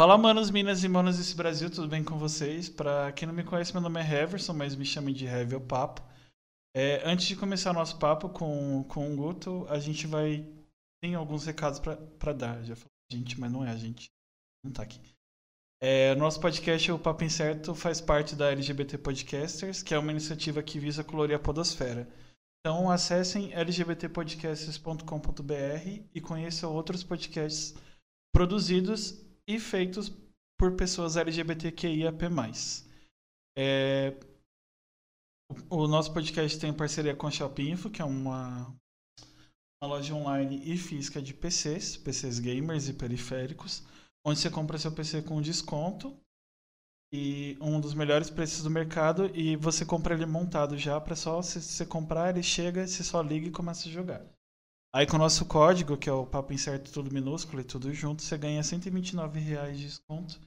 Fala, manos, minas e manos desse Brasil, tudo bem com vocês? Pra quem não me conhece, meu nome é Heverson, mas me chamem de Heavy o Papo. É, antes de começar nosso papo com, com o Guto, a gente vai. Tem alguns recados pra dar. Já falei gente, mas não é a gente. Não tá aqui. É, nosso podcast, o Papo Incerto, faz parte da LGBT Podcasters, que é uma iniciativa que visa colorir a podosfera. Então acessem lgbtpodcasts.com.br e conheçam outros podcasts produzidos e feitos por pessoas LGBTQIAP+. É, o, nosso podcast tem parceria com a Shopinfo, que é uma, uma loja online e física de PCs, PCs gamers e periféricos, onde você compra seu PC com desconto e um dos melhores preços do mercado e você compra ele montado já para só se você comprar ele chega, você só liga e começa a jogar. Aí com o nosso código, que é o Papo Incerto tudo minúsculo e tudo junto, você ganha 129 reais de desconto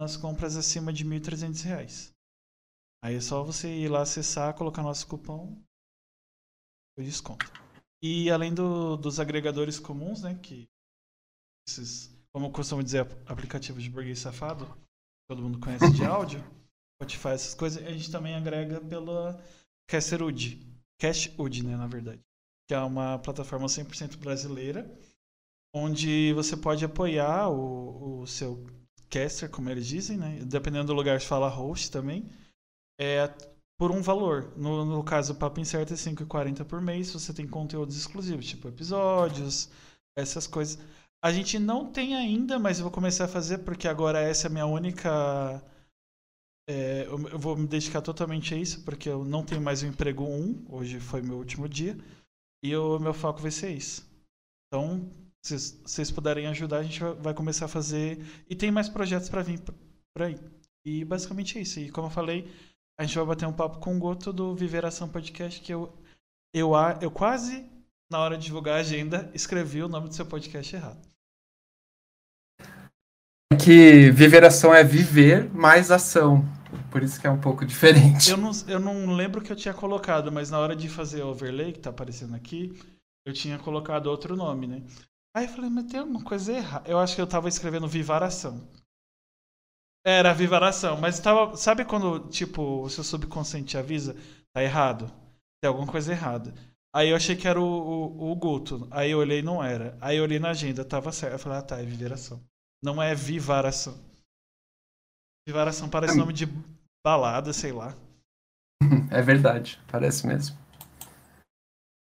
nas compras acima de R$ 1.300. Aí é só você ir lá acessar, colocar nosso cupom o desconto. E além do, dos agregadores comuns, né, que esses, como eu costumo dizer, aplicativos de burguês safado, todo mundo conhece de áudio, Spotify, essas coisas, a gente também agrega pela Casterud. Cashwood, né, na verdade que é uma plataforma 100% brasileira, onde você pode apoiar o, o seu caster, como eles dizem, né? Dependendo do lugar, fala host também, é, por um valor. No, no caso, o Papo Incerto é 5,40 por mês, você tem conteúdos exclusivos, tipo episódios, essas coisas. A gente não tem ainda, mas eu vou começar a fazer porque agora essa é a minha única. É, eu vou me dedicar totalmente a isso, porque eu não tenho mais o emprego 1, hoje foi meu último dia. E o meu foco vai ser isso. Então, se vocês puderem ajudar, a gente vai começar a fazer. E tem mais projetos para vir por aí. E basicamente é isso. E como eu falei, a gente vai bater um papo com o Goto do Viver Ação Podcast, que eu, eu, eu quase, na hora de divulgar a agenda, escrevi o nome do seu podcast errado. Que Viver Ação é viver mais ação. Por isso que é um pouco diferente. Eu não, eu não lembro que eu tinha colocado, mas na hora de fazer o overlay, que tá aparecendo aqui, eu tinha colocado outro nome, né? Aí eu falei, mas tem alguma coisa errada. Eu acho que eu tava escrevendo Vivaração. Era Vivaração, mas tava. Sabe quando, tipo, o seu subconsciente avisa? Tá errado. Tem alguma coisa errada. Aí eu achei que era o, o, o Guto. Aí eu olhei não era. Aí eu olhei na agenda, tava certo. Eu falei, ah tá, é Vivaração. Não é Vivaração. Vivaração parece é. nome de balada, sei lá. É verdade, parece mesmo.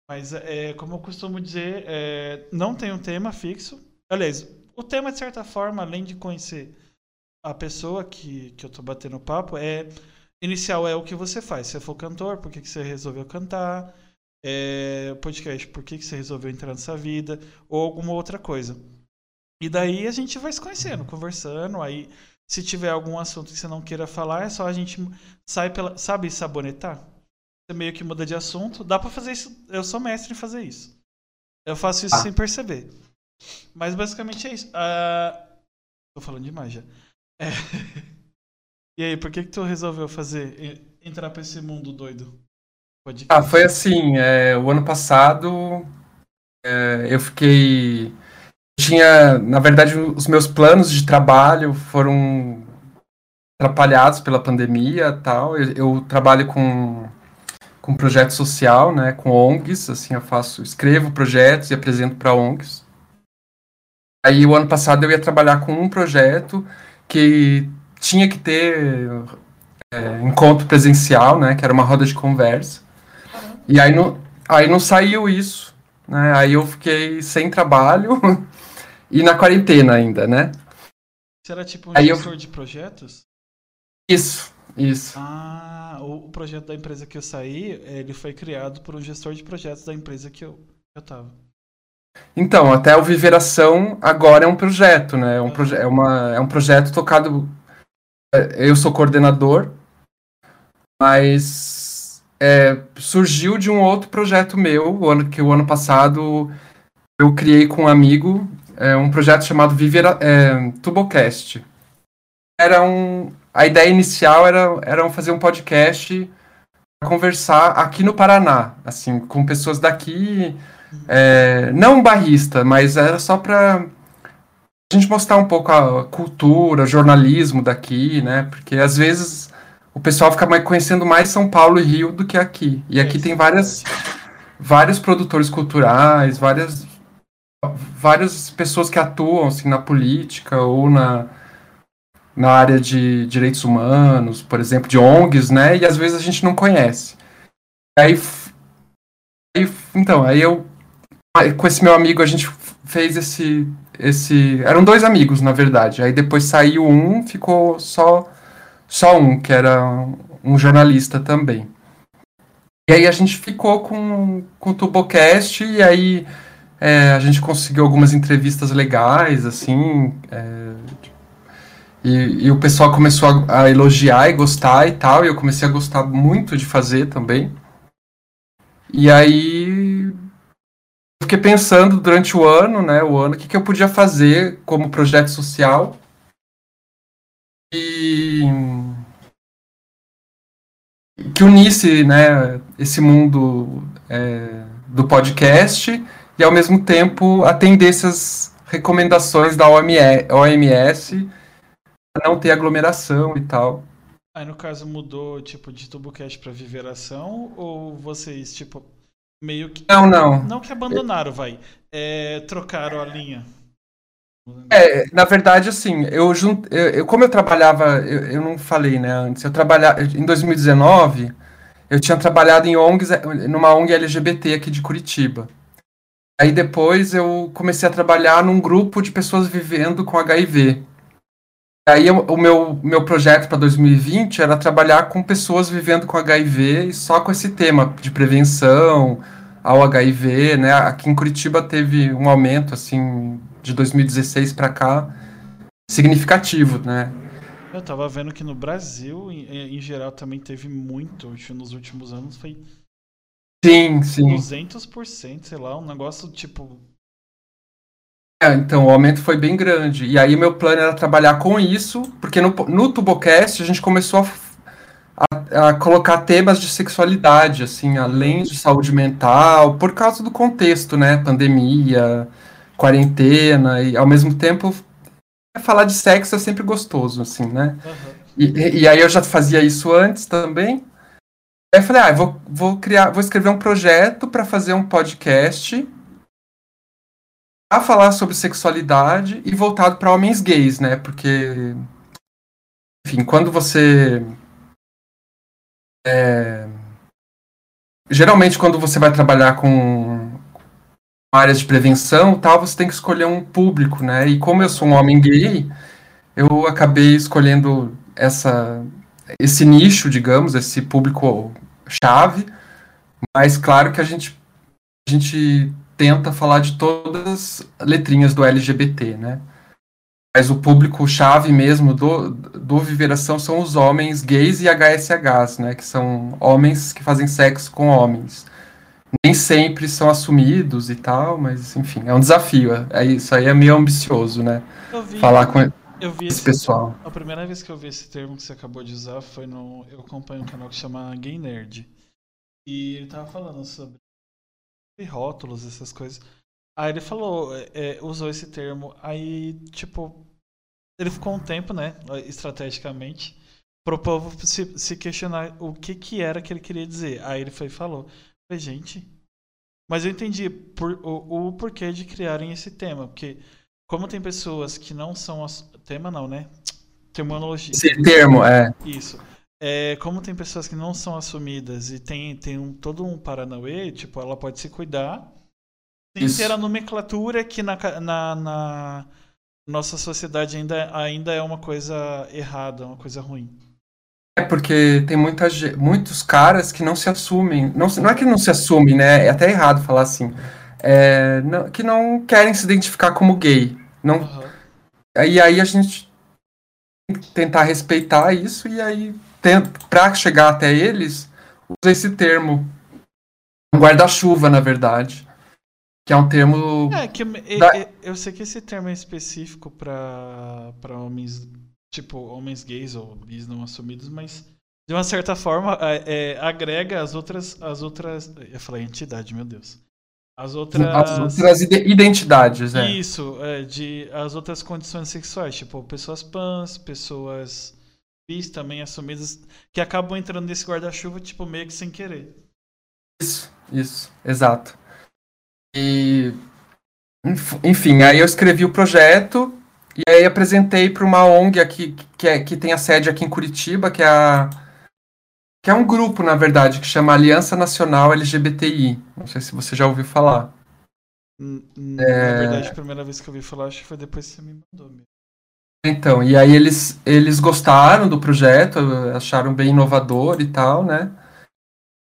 Mas, é, como eu costumo dizer, é, não tem um tema fixo. Aliás, o tema, de certa forma, além de conhecer a pessoa que, que eu tô batendo papo, é inicial é o que você faz. Se você for cantor, por que, que você resolveu cantar? É, podcast, por que, que você resolveu entrar nessa vida? Ou alguma outra coisa. E daí a gente vai se conhecendo, conversando, aí se tiver algum assunto que você não queira falar, é só a gente sai pela. Sabe, sabonetar? Você meio que muda de assunto. Dá pra fazer isso. Eu sou mestre em fazer isso. Eu faço isso ah. sem perceber. Mas basicamente é isso. Uh... Tô falando demais já. É... e aí, por que que tu resolveu fazer entrar pra esse mundo doido? Pode ah, foi assim. É, o ano passado é, eu fiquei tinha, na verdade, os meus planos de trabalho foram atrapalhados pela pandemia tal. Eu, eu trabalho com com projeto social, né, com ONGs, assim, eu faço, escrevo projetos e apresento para ONGs. Aí o ano passado eu ia trabalhar com um projeto que tinha que ter é, encontro presencial, né, que era uma roda de conversa. E aí não, aí não saiu isso, né? Aí eu fiquei sem trabalho e na quarentena ainda, né? Você era tipo um Aí gestor eu... de projetos? Isso, isso. Ah, o, projeto da empresa que eu saí, ele foi criado por um gestor de projetos da empresa que eu, eu tava. Então, até o Viveração agora é um projeto, né? É um, proje é uma, é um projeto tocado. É, eu sou coordenador, mas é, surgiu de um outro projeto meu, que o ano passado eu criei com um amigo é, um projeto chamado Viver é, Tubocast. Era um, a ideia inicial era, era fazer um podcast para conversar aqui no Paraná, assim, com pessoas daqui, é, não barrista, mas era só para a gente mostrar um pouco a cultura, jornalismo daqui, né? Porque às vezes o pessoal fica mais, conhecendo mais São Paulo e Rio do que aqui. E aqui tem várias, vários produtores culturais, várias, várias pessoas que atuam assim, na política ou na, na área de direitos humanos, por exemplo, de ONGs, né? E às vezes a gente não conhece. Aí, aí então, aí eu com esse meu amigo a gente fez esse esse eram dois amigos na verdade. Aí depois saiu um, ficou só só um que era um jornalista também. E aí a gente ficou com, com o Tubocast e aí é, a gente conseguiu algumas entrevistas legais, assim. É, e, e, o pessoal começou a, a, elogiar e gostar e tal, e eu comecei a gostar muito de fazer também. E aí fiquei pensando durante o ano, né, o ano, o que, que eu podia fazer como projeto social. E que unisse né, esse mundo é, do podcast e, ao mesmo tempo, atendesse as recomendações da OMS para não ter aglomeração e tal. Aí, no caso, mudou, tipo, de TuboCast para Viveração? Ou vocês, tipo, meio que... Não, não. Não que abandonaram, vai. É, trocaram a linha. É, na verdade, assim, eu, junt... eu, eu como eu trabalhava, eu, eu, não falei, né, antes, eu trabalhava, em 2019, eu tinha trabalhado em ONGs, numa ONG LGBT aqui de Curitiba. Aí depois eu comecei a trabalhar num grupo de pessoas vivendo com HIV. Aí eu, o meu, meu projeto para 2020 era trabalhar com pessoas vivendo com HIV e só com esse tema de prevenção ao HIV, né? Aqui em Curitiba teve um aumento, assim, de 2016 para cá significativo, né? Eu tava vendo que no Brasil, em, em geral, também teve muito, nos últimos anos foi Sim, sim. 200%, sei lá, um negócio tipo é, então, o aumento foi bem grande. E aí, meu plano era trabalhar com isso, porque no, no Tubocast a gente começou a, a, a, colocar temas de sexualidade, assim, além de saúde mental, por causa do contexto, né? Pandemia, quarentena e ao mesmo tempo falar de sexo é sempre gostoso, assim, né? Uhum. E, e aí eu já fazia isso antes também. Aí eu falei, ah, vou, vou criar, vou escrever um projeto para fazer um podcast a falar sobre sexualidade e voltado para homens gays, né? Porque, enfim, quando você é, geralmente quando você vai trabalhar com áreas de prevenção tal, você tem que escolher um público, né? E como eu sou um homem gay, eu acabei escolhendo essa, esse nicho, digamos, esse público chave, mas claro que a gente, a gente tenta falar de todas as letrinhas do LGBT, né? Mas o público chave mesmo do, do Viveração são os homens gays e HSHs, né? Que são homens que fazem sexo com homens nem sempre são assumidos e tal, mas enfim, é um desafio. É, isso aí é meio ambicioso, né? Falar com eu vi esse, esse, pessoal. A primeira vez que eu vi esse termo que você acabou de usar foi no. Eu acompanho um canal que chama Gay Nerd. E ele tava falando sobre rótulos, essas coisas. Aí ele falou, é, usou esse termo. Aí, tipo, ele ficou um tempo, né, estrategicamente, pro povo se, se questionar o que que era que ele queria dizer. Aí ele foi e falou Falei, gente. Mas eu entendi por, o, o porquê de criarem esse tema. Porque, como tem pessoas que não são. Tema não, né? Terminologia. Termo, é. Isso. É, como tem pessoas que não são assumidas e tem, tem um, todo um paranauê, tipo, ela pode se cuidar sem Isso. ter a nomenclatura que na, na, na, nossa sociedade ainda, ainda é uma coisa errada, uma coisa ruim. É porque tem muita, muitos caras que não se assumem. Não, não é que não se assumem, né? É até errado falar assim. É, não, que não querem se identificar como gay. Não, uhum. E aí a gente tem que tentar respeitar isso e aí, para chegar até eles, usa esse termo. Um guarda-chuva, na verdade. Que é um termo. É, que eu, da... eu sei que esse termo é específico para homens tipo, homens gays ou bis não assumidos, mas de uma certa forma é, é, agrega as outras, as outras. Eu falei entidade, meu Deus. As outras. As outras identidades, é. Isso, é, de as outras condições sexuais, tipo, pessoas pans, pessoas bis também assumidas, que acabam entrando nesse guarda-chuva, tipo, meio que sem querer. Isso, isso, exato. E. Enfim, aí eu escrevi o projeto e aí apresentei para uma ONG aqui que, é, que tem a sede aqui em Curitiba, que é a que é um grupo, na verdade, que chama Aliança Nacional LGBTI. Não sei se você já ouviu falar. Na é... verdade, a primeira vez que eu ouvi falar, acho que foi depois que você me mandou mesmo. Então, e aí eles, eles gostaram do projeto, acharam bem inovador e tal, né?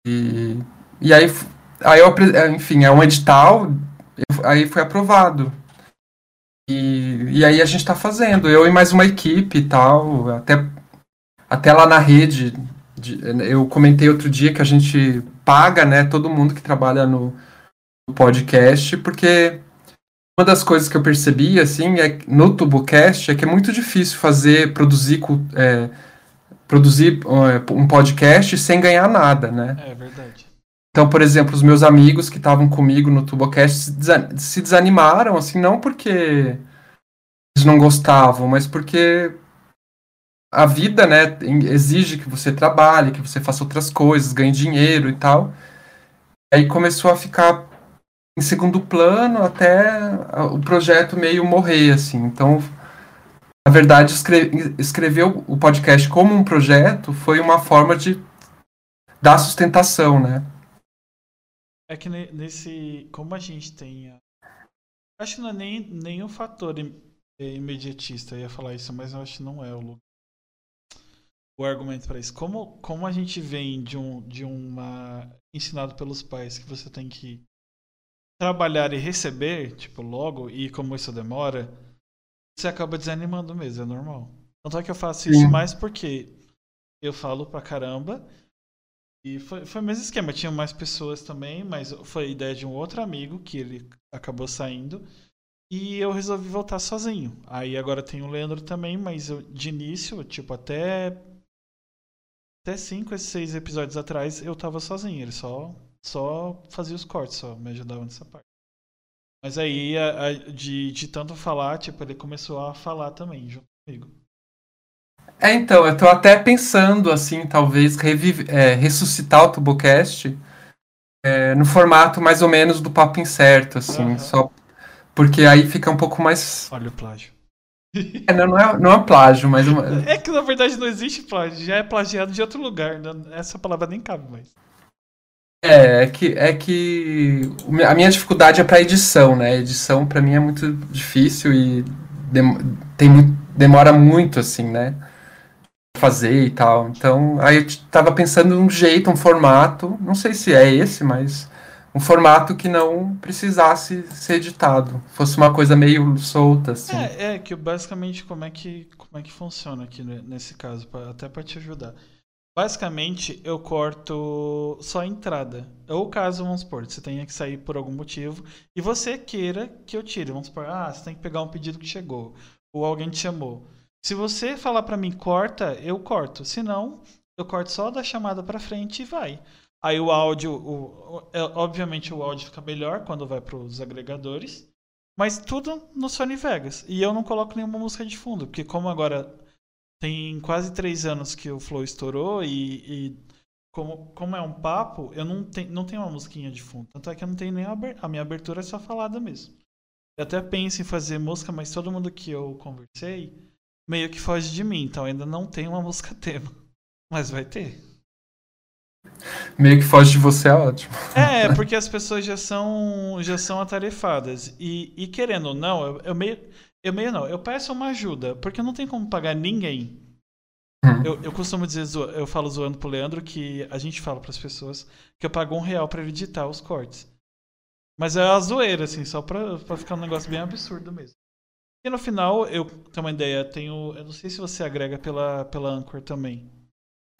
E, e aí, aí eu, enfim, é um edital, aí foi aprovado. E, e aí a gente está fazendo, eu e mais uma equipe e tal, até, até lá na rede eu comentei outro dia que a gente paga, né, todo mundo que trabalha no, no podcast, porque uma das coisas que eu percebi, assim, é no TuboCast é que é muito difícil fazer, produzir, é, produzir é, um podcast sem ganhar nada, né? É verdade. Então, por exemplo, os meus amigos que estavam comigo no TuboCast se desanimaram, assim, não porque eles não gostavam, mas porque a vida, né, exige que você trabalhe, que você faça outras coisas, ganhe dinheiro e tal. Aí começou a ficar em segundo plano até o projeto meio morrer, assim. Então, na verdade, escre escrever o podcast como um projeto foi uma forma de dar sustentação, né? É que nesse, como a gente tem, acho que não é nem nenhum fator imediatista, eu ia falar isso, mas eu acho que não é o o argumento para isso. Como, como a gente vem de, um, de uma. ensinado pelos pais que você tem que trabalhar e receber, tipo, logo, e como isso demora, você acaba desanimando mesmo, é normal. Tanto é que eu faço isso Sim. mais porque eu falo pra caramba. E foi, foi o mesmo esquema, tinha mais pessoas também, mas foi ideia de um outro amigo que ele acabou saindo. E eu resolvi voltar sozinho. Aí agora tem o Leandro também, mas eu, de início, tipo, até até cinco, seis episódios atrás eu tava sozinho. Ele só, só fazia os cortes, só me ajudava nessa parte. Mas aí, a, a, de, de tanto falar, tipo, ele começou a falar também, junto comigo. É, então, eu tô até pensando, assim, talvez revive, é, ressuscitar o Tubocast é, no formato mais ou menos do Papo Incerto, assim, uhum. só porque aí fica um pouco mais... Olha o plágio. É, não, não, é, não é plágio, mas. Uma... É que na verdade não existe plágio, já é plagiado de outro lugar. Né? Essa palavra nem cabe mais. É, é que, é que a minha dificuldade é para edição, né? edição para mim é muito difícil e dem tem muito, demora muito, assim, né? Fazer e tal. Então, aí eu tava pensando num jeito, um formato, não sei se é esse, mas um formato que não precisasse ser editado, fosse uma coisa meio solta assim. É, é que basicamente como é que como é que funciona aqui nesse caso, pra, até para te ajudar. Basicamente, eu corto só a entrada. Ou caso, vamos supor, você tenha que sair por algum motivo e você queira que eu tire. Vamos supor, ah, você tem que pegar um pedido que chegou. Ou alguém te chamou. Se você falar para mim corta, eu corto. Se não, eu corto só da chamada para frente e vai. Aí o áudio, o, é, obviamente o áudio fica melhor quando vai para os agregadores, mas tudo no Sony Vegas. E eu não coloco nenhuma música de fundo, porque como agora tem quase três anos que o Flow estourou e, e como, como é um papo, eu não, tem, não tenho uma musiquinha de fundo. Tanto é que eu não tenho nem a, a minha abertura é só falada mesmo. Eu até penso em fazer música, mas todo mundo que eu conversei meio que foge de mim, então ainda não tem uma música tema. Mas vai ter meio que foge de você é ótimo. É, porque as pessoas já são já são atarefadas. E, e querendo ou não, eu, eu, meio. Eu meio não, eu peço uma ajuda, porque não tem como pagar ninguém. Hum. Eu, eu costumo dizer, eu falo zoando pro Leandro que a gente fala para as pessoas que eu pago um real para ele editar os cortes. Mas é a zoeira, assim, só pra, pra ficar um negócio bem absurdo mesmo. E no final, eu tenho uma ideia, tenho. Eu não sei se você agrega pela, pela Anchor também.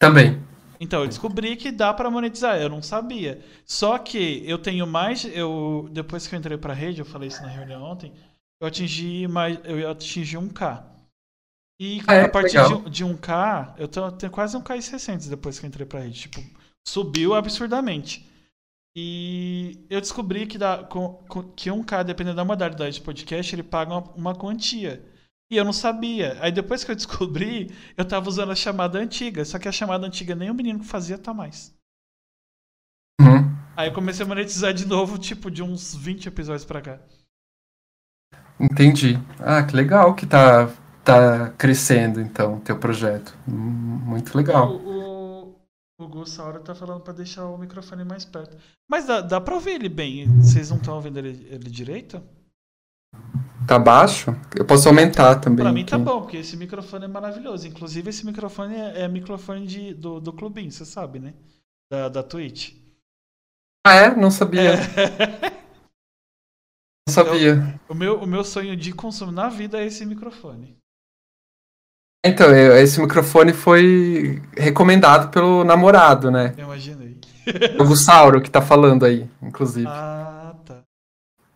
Também. Então, eu descobri que dá para monetizar, eu não sabia. Só que eu tenho mais, eu depois que eu entrei para a rede, eu falei isso na reunião ontem, eu atingi mais, eu atingi 1k. E é, a partir de, de 1k, eu tô, tenho quase 1k e 600 depois que eu entrei para a rede, tipo, subiu absurdamente. E eu descobri que, dá, que um K, dependendo da modalidade de podcast, ele paga uma, uma quantia. E eu não sabia. Aí depois que eu descobri, eu tava usando a chamada antiga. Só que a chamada antiga nem o menino que fazia tá mais. Uhum. Aí eu comecei a monetizar de novo, tipo, de uns 20 episódios pra cá. Entendi. Ah, que legal que tá, tá crescendo, então, teu projeto. Muito legal. O, o, o Gussauro tá falando pra deixar o microfone mais perto. Mas dá, dá pra ouvir ele bem. Vocês não estão ouvindo ele, ele direito? Tá baixo? Eu posso aumentar também. Pra mim tá bom, porque esse microfone é maravilhoso. Inclusive, esse microfone é, é microfone de, do, do clubinho, você sabe, né? Da, da Twitch. Ah, é? Não sabia. É. Não sabia. Eu, o, meu, o meu sonho de consumo na vida é esse microfone. Então, esse microfone foi recomendado pelo namorado, né? Eu imaginei. O Gussauro que tá falando aí, inclusive. Ah, tá.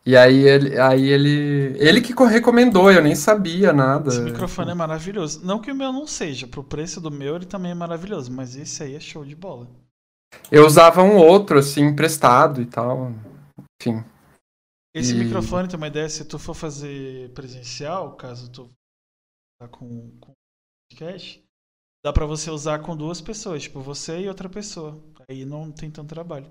E aí ele, aí ele, ele que recomendou, eu nem sabia nada. Esse microfone é maravilhoso. Não que o meu não seja, pro preço do meu ele também é maravilhoso, mas esse aí é show de bola. Eu usava um outro, assim, emprestado e tal. Enfim. Esse e... microfone, tem uma ideia, se tu for fazer presencial, caso tu tá com, com podcast, dá para você usar com duas pessoas, tipo você e outra pessoa. Aí não tem tanto trabalho.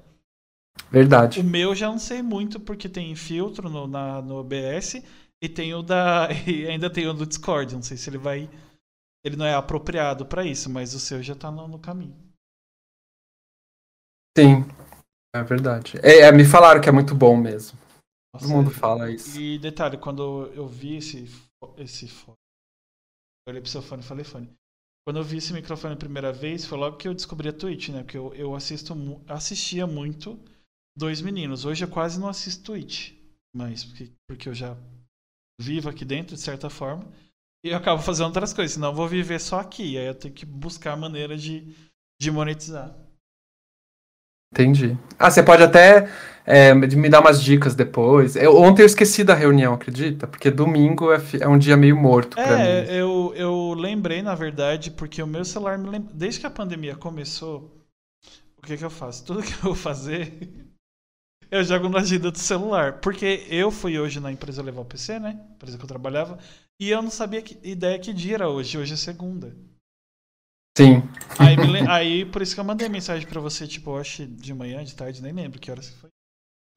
Verdade. O meu já não sei muito porque tem filtro no, na, no OBS e tem o da e ainda tem o do Discord. Não sei se ele vai ele não é apropriado para isso, mas o seu já tá no, no caminho. Sim, é verdade. É, é, me falaram que é muito bom mesmo. Nossa, Todo mundo fala isso. E detalhe, quando eu vi esse, esse fone, eu olhei pro seu fone e falei fone. Quando eu vi esse microfone a primeira vez, foi logo que eu descobri a Twitch, né? Porque eu, eu assisto, assistia muito Dois Meninos. Hoje eu quase não assisto Twitch, mas porque, porque eu já vivo aqui dentro, de certa forma. E eu acabo fazendo outras coisas, senão eu vou viver só aqui. Aí eu tenho que buscar maneira de, de monetizar. Entendi. Ah, você pode até é, me dar umas dicas depois. Eu, ontem eu esqueci da reunião, acredita? Porque domingo é, é um dia meio morto é, mim. Eu, eu lembrei, na verdade, porque o meu celular me lembra... Desde que a pandemia começou, o que, que eu faço? Tudo que eu vou fazer, eu jogo na agenda do celular. Porque eu fui hoje na empresa levar o PC, né? Empresa que eu trabalhava. E eu não sabia que ideia que dia era hoje. Hoje é segunda. Sim. Aí, aí, por isso que eu mandei mensagem para você, tipo, hoje de manhã, de tarde, nem lembro que hora você foi.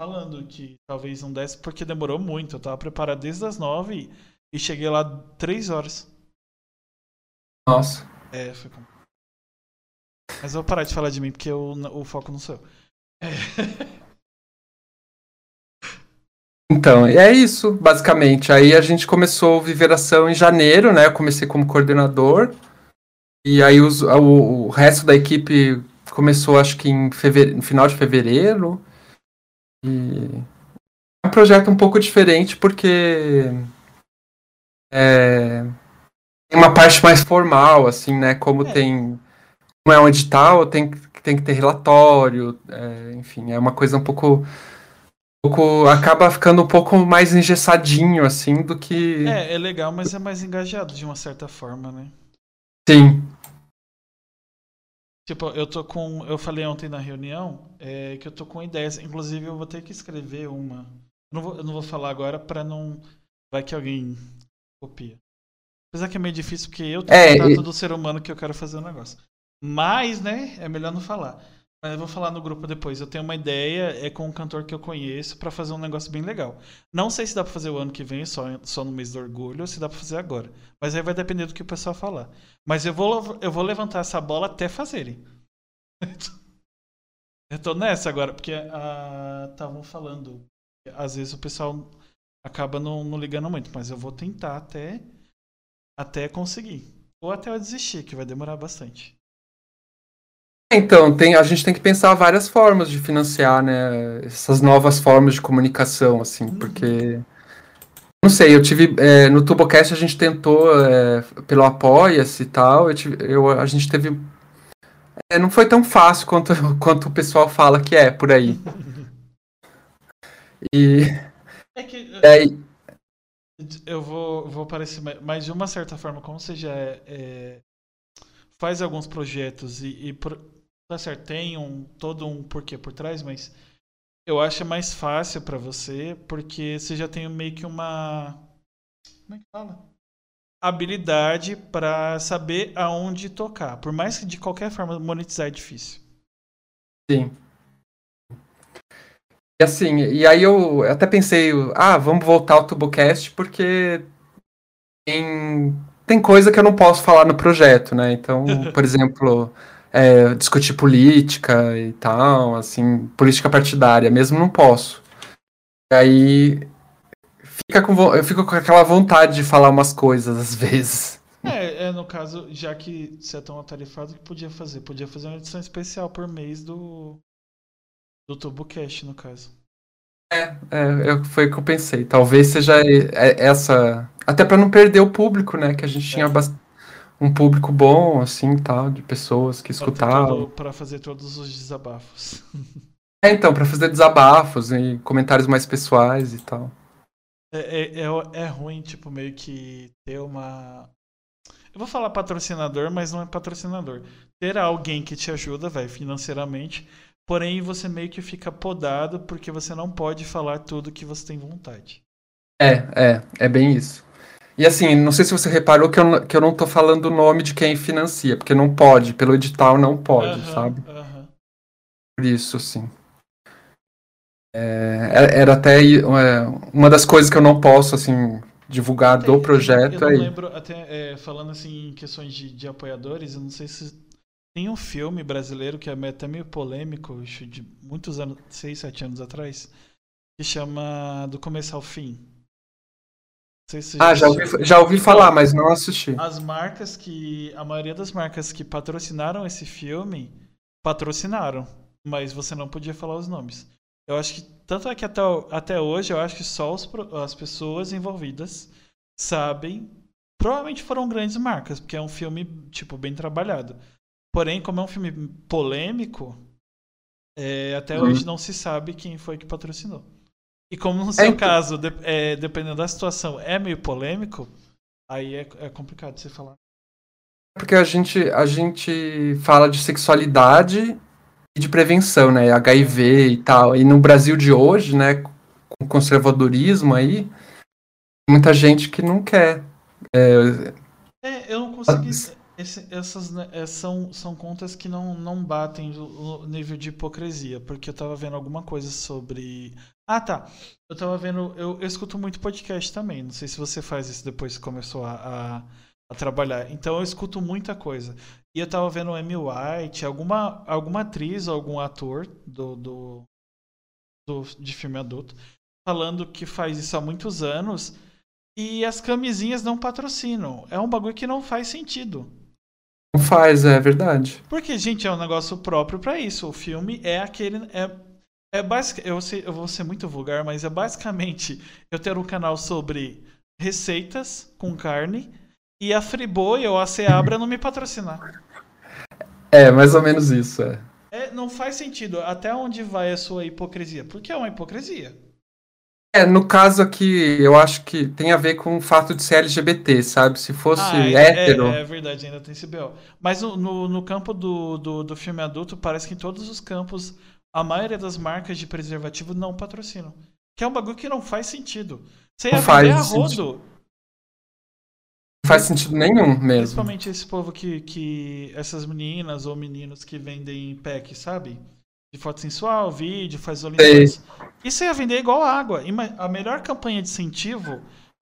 Falando que talvez não desse, porque demorou muito. Eu tava preparado desde as nove e, cheguei lá três horas. Nossa. É, foi como. Mas eu vou parar de falar de mim, porque o, o foco não sou eu. É. Então, é isso, basicamente. Aí a gente começou o Viveração em janeiro, né? Eu comecei como coordenador. E aí os, o, o, resto da equipe começou, acho que em fevereiro, no final de fevereiro. E é um projeto um pouco diferente porque é, tem uma parte mais formal, assim, né? Como é. tem. Como é um edital, tem, tem que ter relatório, é, enfim, é uma coisa um pouco. Pouco, acaba ficando um pouco mais engessadinho, assim, do que. É, é legal, mas é mais engajado de uma certa forma, né? Sim. Tipo, eu tô com. Eu falei ontem na reunião é, que eu tô com ideias. Inclusive, eu vou ter que escrever uma. Eu não vou, eu não vou falar agora pra não. Vai que alguém copia. Apesar que é meio difícil, porque eu tenho é, contato e... do ser humano que eu quero fazer o um negócio. Mas, né, é melhor não falar. Eu vou falar no grupo depois. Eu tenho uma ideia, é com um cantor que eu conheço, para fazer um negócio bem legal. Não sei se dá pra fazer o ano que vem, só, só no mês do orgulho, ou se dá pra fazer agora. Mas aí vai depender do que o pessoal falar. Mas eu vou, eu vou levantar essa bola até fazerem. eu tô nessa agora, porque estavam ah, falando. Às vezes o pessoal acaba não, não ligando muito, mas eu vou tentar até, até conseguir. Ou até eu desistir, que vai demorar bastante. Então, tem, a gente tem que pensar várias formas de financiar, né? Essas novas formas de comunicação, assim, uhum. porque. Não sei, eu tive. É, no Tubocast a gente tentou é, pelo Apoia-se e tal. Eu tive, eu, a gente teve. É, não foi tão fácil quanto, quanto o pessoal fala que é por aí. E. É que. Aí, eu vou, vou parecer. Mas de uma certa forma, como você já é, é faz alguns projetos e, e tá certo, tem um, todo um porquê por trás, mas eu acho mais fácil para você, porque você já tem meio que uma. Como é que fala? Habilidade para saber aonde tocar. Por mais que de qualquer forma monetizar é difícil. Sim. E assim, e aí eu até pensei, ah, vamos voltar ao TuboCast porque tem, tem coisa que eu não posso falar no projeto, né? Então, por exemplo, é, discutir política e tal, assim, política partidária, mesmo não posso. E aí fica com, eu fico com aquela vontade de falar umas coisas às vezes. É, é no caso, já que você é tão atarefado, o que podia fazer? Podia fazer uma edição especial por mês do, do TurboCast, no caso. É, é, foi o que eu pensei. Talvez seja essa. Até para não perder o público, né? Que a gente é. tinha bastante um público bom, assim, tal, de pessoas que escutavam. Para fazer todos os desabafos. É, então, para fazer desabafos e comentários mais pessoais e tal. É, é, é, é, ruim, tipo, meio que ter uma. Eu vou falar patrocinador, mas não é patrocinador. Ter alguém que te ajuda, vai, financeiramente. Porém, você meio que fica podado porque você não pode falar tudo que você tem vontade. É, é, é bem isso. E assim, não sei se você reparou que eu, que eu não tô falando o nome de quem financia, porque não pode, pelo edital não pode, sabe? Por isso, assim. É, era até é, uma das coisas que eu não posso, assim, divulgar até, do projeto. Eu aí. lembro, até é, falando assim em questões de, de apoiadores, eu não sei se tem um filme brasileiro que é até meio polêmico, de muitos anos, seis, sete anos atrás, que chama Do Começo ao Fim se ah, já ouvi, já ouvi falar, mas não assisti. As marcas que. A maioria das marcas que patrocinaram esse filme patrocinaram, mas você não podia falar os nomes. Eu acho que. Tanto é que até, até hoje, eu acho que só os, as pessoas envolvidas sabem. Provavelmente foram grandes marcas, porque é um filme, tipo, bem trabalhado. Porém, como é um filme polêmico, é, até uhum. hoje não se sabe quem foi que patrocinou. E como no é, seu é, caso, de, é, dependendo da situação, é meio polêmico, aí é, é complicado você falar. Porque a gente, a gente fala de sexualidade e de prevenção, né? HIV e tal. E no Brasil de hoje, né, com conservadorismo aí, muita gente que não quer. É, é eu não consegui. Esse, essas né, é, são, são contas que não, não batem no nível de hipocrisia, porque eu tava vendo alguma coisa sobre. Ah, tá. Eu tava vendo. Eu, eu escuto muito podcast também. Não sei se você faz isso depois que começou a, a, a trabalhar. Então eu escuto muita coisa. E eu tava vendo o Amy White, alguma, alguma atriz ou algum ator do, do, do, de filme adulto, falando que faz isso há muitos anos e as camisinhas não patrocinam. É um bagulho que não faz sentido. Não faz, é verdade. Porque, gente, é um negócio próprio para isso. O filme é aquele. É, é basic, eu, sei, eu vou ser muito vulgar, mas é basicamente eu ter um canal sobre receitas com carne e a Friboi ou a Seabra não me patrocinar. É, mais ou menos isso, é. é. Não faz sentido. Até onde vai a sua hipocrisia? Porque é uma hipocrisia. É, no caso aqui, eu acho que tem a ver com o fato de ser LGBT, sabe? Se fosse ah, é, hétero. É, é, verdade, ainda tem esse BO. Mas no, no, no campo do, do, do, filme adulto, parece que em todos os campos, a maioria das marcas de preservativo não patrocinam. Que é um bagulho que não faz sentido. Você ia não faz a rodo. Não faz sentido nenhum mesmo. Principalmente esse povo que, que. Essas meninas ou meninos que vendem pack, sabe? De foto sensual, vídeo, faz Olimpíadas. Isso ia vender igual água. A melhor campanha de incentivo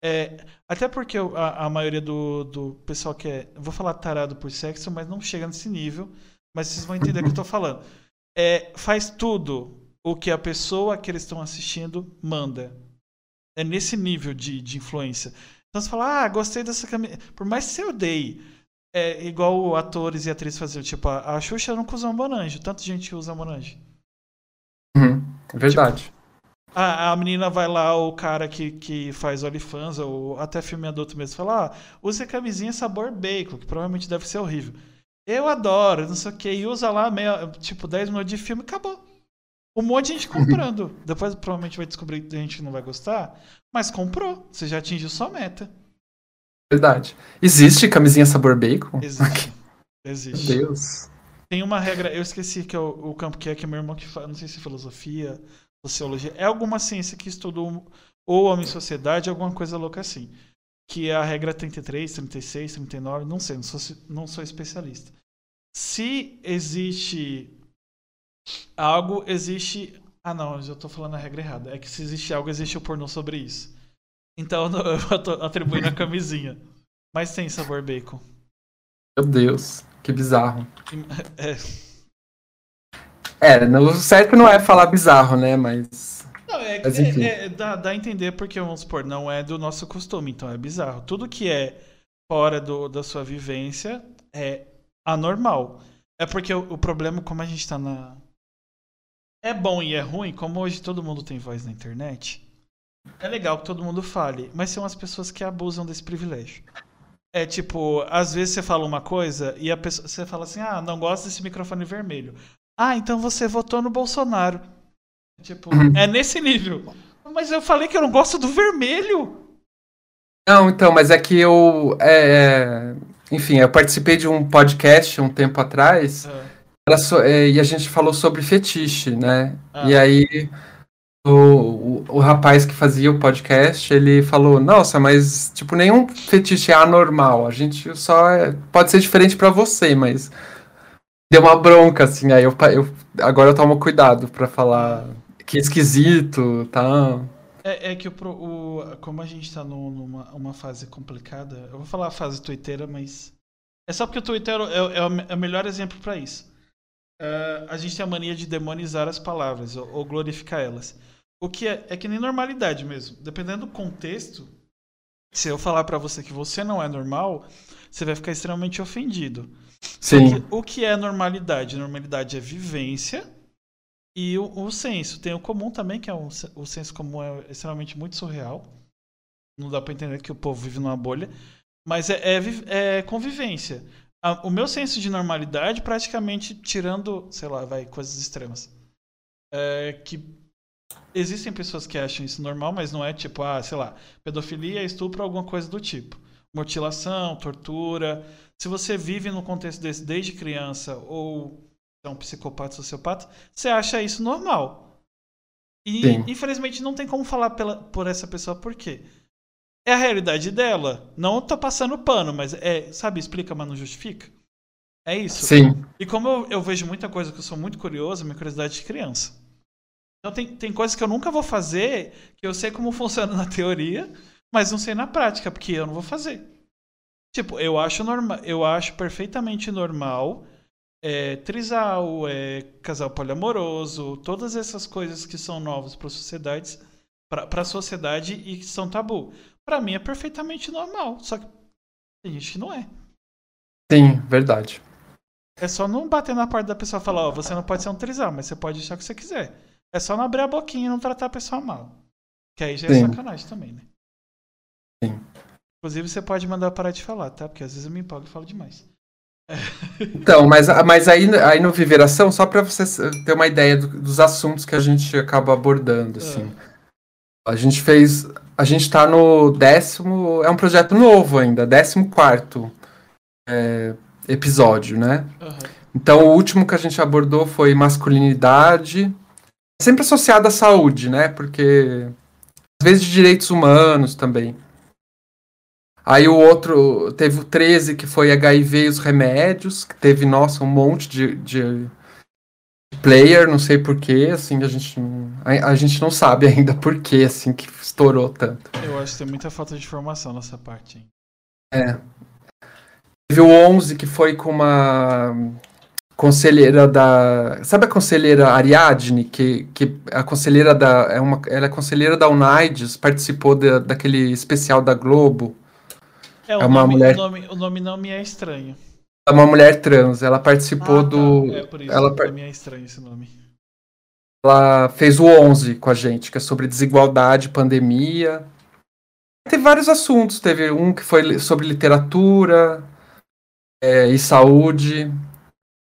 é. Até porque a, a maioria do, do pessoal que é. Vou falar tarado por sexo, mas não chega nesse nível. Mas vocês vão entender o que eu tô falando. É, faz tudo o que a pessoa que eles estão assistindo manda. É nesse nível de, de influência. Então você fala, ah, gostei dessa camisa. Por mais que você odeie, é igual atores e atrizes faziam. Tipo, a, a Xuxa nunca usou um Monange. Tanta gente usa Monange. Uhum, é verdade. Tipo, a, a menina vai lá, o cara que, que faz OnlyFans, ou até filme adulto mesmo, fala: ah, use camisinha sabor bacon, que provavelmente deve ser horrível. Eu adoro, não sei o que, e usa lá, meia, tipo, 10 minutos de filme acabou. Um monte de gente comprando. Depois provavelmente vai descobrir que a gente não vai gostar, mas comprou. Você já atingiu sua meta. Verdade. Existe camisinha sabor bacon? Existe. Existe. Meu Deus. Tem uma regra, eu esqueci que é o, o campo que é que meu irmão que fala, não sei se é filosofia sociologia. É alguma ciência que estuda ou homem sociedade, alguma coisa louca assim. Que é a regra 33, 36, 39, não sei, não sou, não sou especialista. Se existe algo, existe. Ah, não, eu já tô falando a regra errada. É que se existe algo, existe o pornô sobre isso. Então eu tô atribuindo a camisinha. Mas tem sabor bacon. Meu Deus, que bizarro. É. É, o certo não é falar bizarro, né? Mas. Não, é, Mas, é, é, dá, dá a entender porque, vamos supor, não é do nosso costume, então é bizarro. Tudo que é fora do, da sua vivência é anormal. É porque o, o problema, como a gente tá na. É bom e é ruim, como hoje todo mundo tem voz na internet. É legal que todo mundo fale, mas são as pessoas que abusam desse privilégio. É tipo, às vezes você fala uma coisa e a pessoa, você fala assim: "Ah, não gosto desse microfone vermelho". Ah, então você votou no Bolsonaro. Tipo, uhum. é nesse nível. Mas eu falei que eu não gosto do vermelho. Não, então, mas é que eu. É, é enfim, eu participei de um podcast um tempo atrás. Ah. É, e a gente falou sobre fetiche, né? Ah. E aí o, o, o, rapaz que fazia o podcast, ele falou, nossa, mas tipo, nenhum fetiche é anormal, a gente só é, pode ser diferente para você, mas deu uma bronca, assim, aí eu, eu agora eu tomo cuidado para falar que esquisito, tá? É, é que o, o, como a gente tá no, numa uma fase complicada, eu vou falar a fase twitteira, mas é só porque o Twitter é, é, é o melhor exemplo para isso. Uh, a gente tem a mania de demonizar as palavras ou, ou glorificar elas. O que é, é que nem normalidade mesmo. Dependendo do contexto, se eu falar para você que você não é normal, você vai ficar extremamente ofendido. Sim. Que, o que é normalidade? Normalidade é vivência e o, o senso. Tem o comum também, que é um, o senso comum é extremamente muito surreal. Não dá para entender que o povo vive numa bolha. Mas é, é, é convivência. A, o meu senso de normalidade, praticamente tirando, sei lá, vai, coisas extremas. É que existem pessoas que acham isso normal, mas não é tipo, ah, sei lá, pedofilia, estupro, alguma coisa do tipo. Mutilação, tortura. Se você vive num contexto desse desde criança ou é um psicopata, sociopata, você acha isso normal. E Sim. infelizmente não tem como falar pela, por essa pessoa por quê. É a realidade dela. Não tô passando pano, mas é, sabe, explica, mas não justifica. É isso. Sim. E como eu, eu vejo muita coisa que eu sou muito curioso, minha curiosidade de criança. Então tem, tem coisas que eu nunca vou fazer, que eu sei como funciona na teoria, mas não sei na prática, porque eu não vou fazer. Tipo, eu acho normal, eu acho perfeitamente normal é, trisal, é, casal poliamoroso, todas essas coisas que são novas para sociedades, para a sociedade e que são tabu. Para mim é perfeitamente normal, só que tem gente que não é. Sim, verdade. É só não bater na parte da pessoa e falar, ó, oh, você não pode ser um trisal, mas você pode achar o que você quiser. É só não abrir a boquinha e não tratar a pessoa mal. Que aí já é Sim. sacanagem também, né? Sim. Inclusive, você pode mandar parar de falar, tá? Porque às vezes eu me empolgo e falo demais. Então, mas, mas aí, aí no Viveração, só para você ter uma ideia do, dos assuntos que a gente acaba abordando, assim. É. A gente fez. A gente tá no décimo. É um projeto novo ainda, décimo quarto é, episódio, né? Uhum. Então, o último que a gente abordou foi masculinidade, sempre associado à saúde, né? Porque às vezes de direitos humanos também. Aí o outro, teve o 13, que foi HIV e os remédios, que teve, nossa, um monte de, de player, não sei porquê, assim, a gente, a, a, gente não sabe ainda porquê, assim, que estourou tanto. Eu acho que tem muita falta de informação nessa parte. Hein? É. Teve o 11, que foi com uma conselheira da. Sabe a conselheira Ariadne, que, que a conselheira da. É uma, ela é conselheira da Unides, participou de, daquele especial da Globo. É, é uma nome, mulher. O nome, o nome não me é estranho. É uma mulher trans, ela participou ah, tá. do. É por isso ela par... é estranho esse nome. Ela fez o 11 com a gente, que é sobre desigualdade, pandemia. Teve vários assuntos, teve um que foi sobre literatura é, e saúde.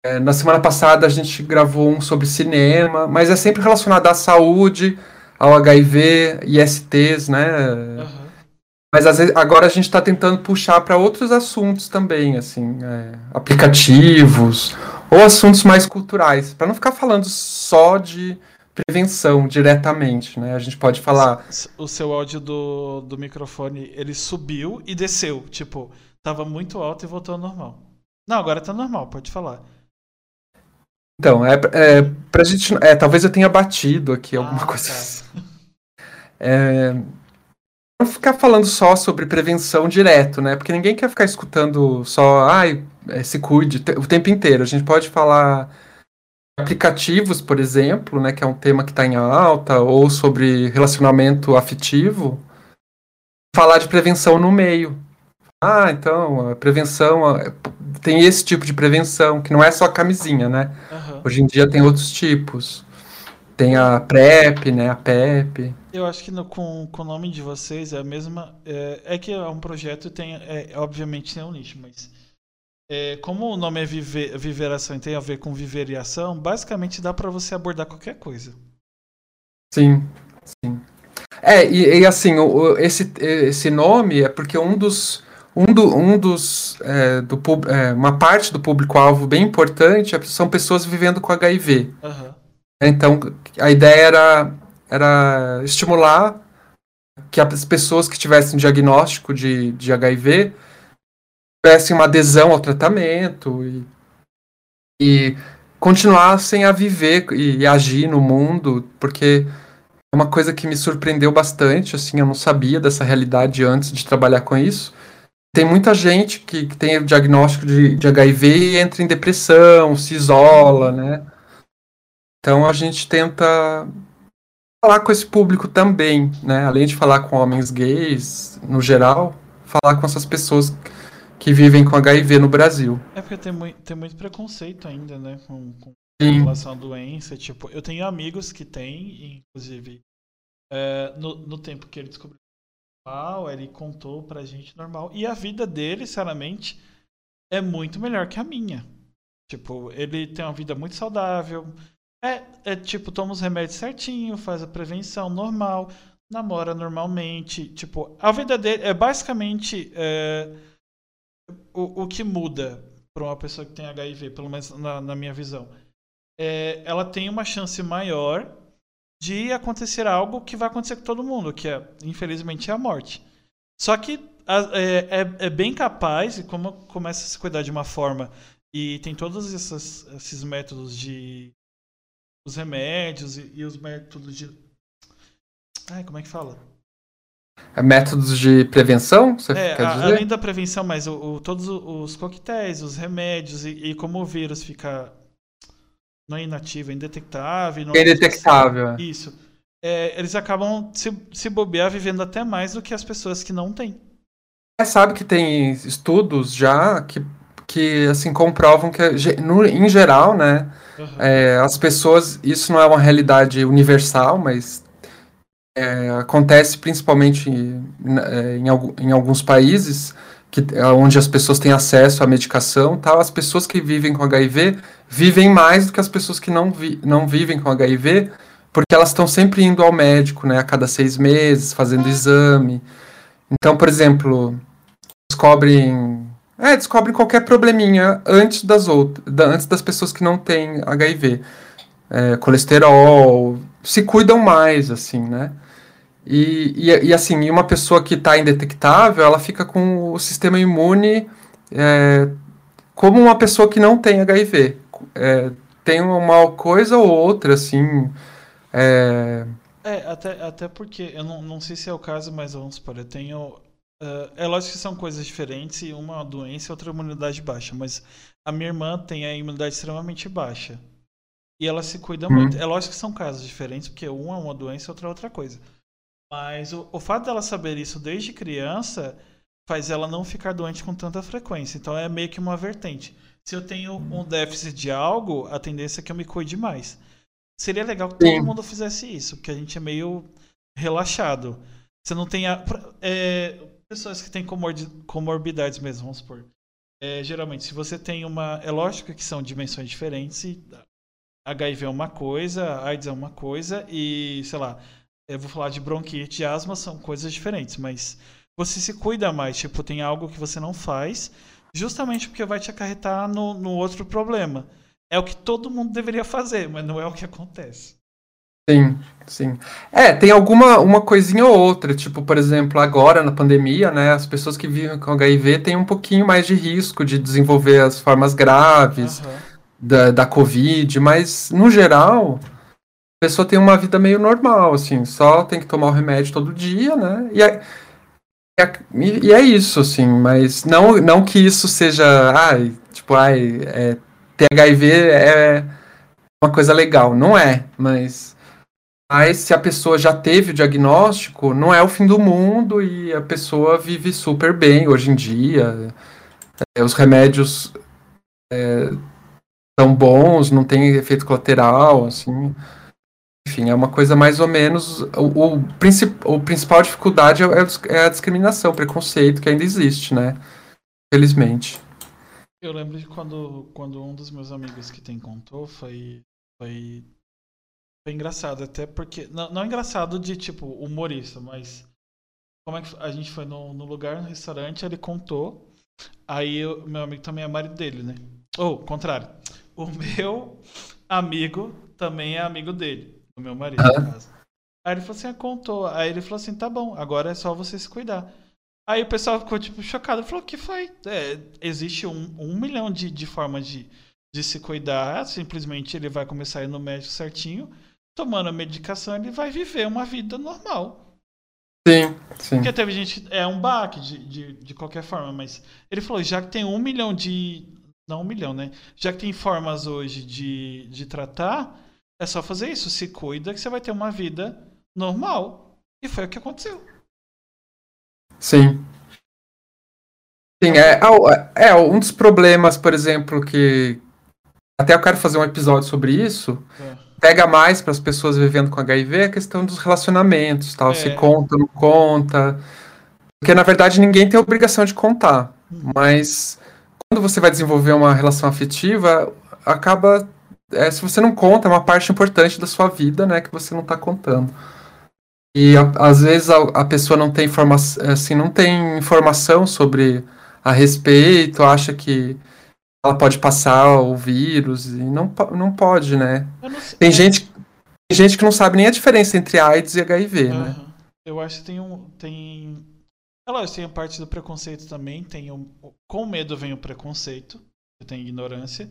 É, na semana passada a gente gravou um sobre cinema, mas é sempre relacionado à saúde, ao HIV, ISTs, né? Uhum. Mas vezes, agora a gente está tentando puxar para outros assuntos também, assim, é, aplicativos ou assuntos mais culturais, para não ficar falando só de prevenção diretamente, né? A gente pode falar. O seu áudio do, do microfone ele subiu e desceu. Tipo, tava muito alto e voltou ao normal. Não, agora tá normal, pode falar. Então, é, é pra gente. É, talvez eu tenha batido aqui alguma ah, coisa tá. assim. É, não ficar falando só sobre prevenção direto, né? Porque ninguém quer ficar escutando só, ai, é, se cuide o tempo inteiro. A gente pode falar aplicativos, por exemplo, né, que é um tema que está em alta, ou sobre relacionamento afetivo, falar de prevenção no meio. Ah, então, a prevenção tem esse tipo de prevenção, que não é só a camisinha, né? Uhum. Hoje em dia tem outros tipos. Tem a PrEP, né? A PEP. Eu acho que no, com, com o nome de vocês é a mesma. É, é que é um projeto tem. É, obviamente tem um nicho, mas é, como o nome é viver, Viveração e tem a ver com viver e ação, basicamente dá para você abordar qualquer coisa. Sim, sim. É, e, e assim, o, esse, esse nome é porque um dos. Um, do, um dos. É, do, é, uma parte do público-alvo bem importante é, são pessoas vivendo com HIV. Uhum. Então, a ideia era, era estimular que as pessoas que tivessem diagnóstico de, de HIV tivessem uma adesão ao tratamento e, e continuassem a viver e, e agir no mundo, porque é uma coisa que me surpreendeu bastante, assim, eu não sabia dessa realidade antes de trabalhar com isso. Tem muita gente que, que tem o diagnóstico de, de HIV e entra em depressão, se isola, né? Então a gente tenta falar com esse público também, né? Além de falar com homens gays, no geral, falar com essas pessoas que vivem com HIV no Brasil. É porque tem muito, tem muito preconceito ainda, né? Com, com relação à doença. Tipo, eu tenho amigos que têm, inclusive, é, no, no tempo que ele descobriu normal, ele contou pra gente normal. E a vida dele, sinceramente, é muito melhor que a minha. Tipo, ele tem uma vida muito saudável. É, é tipo, toma os remédios certinho, faz a prevenção normal, namora normalmente. Tipo, a vida dele é basicamente. É, o, o que muda para uma pessoa que tem HIV, pelo menos na, na minha visão, é, ela tem uma chance maior de acontecer algo que vai acontecer com todo mundo, que é, infelizmente, é a morte. Só que é, é, é, bem capaz, e como começa a se cuidar de uma forma, e tem todos esses, esses métodos de. os remédios e, e os métodos de. Ai, como é que fala? Métodos de prevenção? Você é, quer dizer? além da prevenção, mas o, o, todos os coquetéis, os remédios e, e, como o vírus fica não é inativo, é indetectável. Não é indetectável. Isso. É, eles acabam se, se bobear vivendo até mais do que as pessoas que não têm. É, sabe que tem estudos já que, que assim comprovam que no, em geral, né, uhum. é, as pessoas isso não é uma realidade universal, mas é, acontece principalmente em, é, em, em, alguns países que, é, onde as pessoas têm acesso à medicação, tal, as pessoas que vivem com HIV vivem mais do que as pessoas que não, vi, não vivem com HIV, porque elas estão sempre indo ao médico, né, a cada seis meses, fazendo exame. Então, por exemplo, descobrem, é, descobrem qualquer probleminha antes das outras, antes das pessoas que não têm HIV, é, colesterol, se cuidam mais, assim, né? E, e, e assim, uma pessoa que está indetectável, ela fica com o sistema imune é, como uma pessoa que não tem HIV. É, tem uma coisa ou outra, assim. É, é até, até porque, eu não, não sei se é o caso, mas vamos supor, eu tenho. Uh, é lógico que são coisas diferentes, e uma doença e outra imunidade baixa, mas a minha irmã tem a imunidade extremamente baixa. E ela se cuida uhum. muito. É lógico que são casos diferentes, porque uma é uma doença e outra é outra coisa. Mas o, o fato dela saber isso desde criança faz ela não ficar doente com tanta frequência. Então é meio que uma vertente. Se eu tenho um déficit de algo, a tendência é que eu me cuide mais. Seria legal que todo mundo fizesse isso, porque a gente é meio relaxado. Você não tem. A, é, pessoas que têm comorbidades mesmo, vamos supor. É, geralmente, se você tem uma. É lógico que são dimensões diferentes. HIV é uma coisa, AIDS é uma coisa, e sei lá, eu vou falar de bronquite e asma, são coisas diferentes, mas você se cuida mais, tipo, tem algo que você não faz, justamente porque vai te acarretar no, no outro problema. É o que todo mundo deveria fazer, mas não é o que acontece. Sim, sim. É, tem alguma uma coisinha ou outra, tipo, por exemplo, agora na pandemia, né, as pessoas que vivem com HIV têm um pouquinho mais de risco de desenvolver as formas graves Aham. da, da Covid, mas no geral, pessoa tem uma vida meio normal, assim, só tem que tomar o remédio todo dia, né? E é, e é- é isso, assim, mas não, não que isso seja, ai, tipo, ai, é, ter HIV é uma coisa legal, não é, mas. Mas se a pessoa já teve o diagnóstico, não é o fim do mundo e a pessoa vive super bem hoje em dia. É, os remédios é, são bons, não tem efeito colateral, assim. Enfim, é uma coisa mais ou menos. O, o, o principal dificuldade é, é a discriminação, o preconceito que ainda existe, né? Felizmente. Eu lembro de quando, quando um dos meus amigos que tem contou foi, foi, foi engraçado, até porque. Não, não engraçado de tipo humorista, mas como é que a gente foi no, no lugar, no restaurante, ele contou. Aí o meu amigo também é marido dele, né? Ou, contrário. O meu amigo também é amigo dele. O meu marido, no caso. Aí ele falou assim, ah, contou. Aí ele falou assim, tá bom, agora é só você se cuidar. Aí o pessoal ficou, tipo, chocado. Falou, que foi? É, existe um, um milhão de, de formas de, de se cuidar. Simplesmente ele vai começar a ir no médico certinho, tomando a medicação, ele vai viver uma vida normal. Sim, sim. Porque teve gente. É um baque de, de, de qualquer forma, mas ele falou, já que tem um milhão de. Não um milhão, né? Já que tem formas hoje de, de tratar, é só fazer isso. Se cuida que você vai ter uma vida normal. E foi o que aconteceu. Sim. Sim, é, é, é um dos problemas, por exemplo, que até eu quero fazer um episódio sobre isso. É. Pega mais para as pessoas vivendo com HIV é a questão dos relacionamentos, tal, É. se conta, não conta. Porque na verdade ninguém tem a obrigação de contar, mas quando você vai desenvolver uma relação afetiva, acaba é, se você não conta, é uma parte importante da sua vida, né, que você não está contando. E a- às vezes a, a pessoa não tem informação, assim, não tem informação sobre a respeito, acha que ela pode passar o vírus e não, não pode, né? Não Tem é, gente, tem gente que não sabe nem a diferença entre AIDS e HIV, né? aham. Eu acho que tem um. Tem. É lógico, tem a parte do preconceito também. Tem o- com medo vem o preconceito, tem ignorância.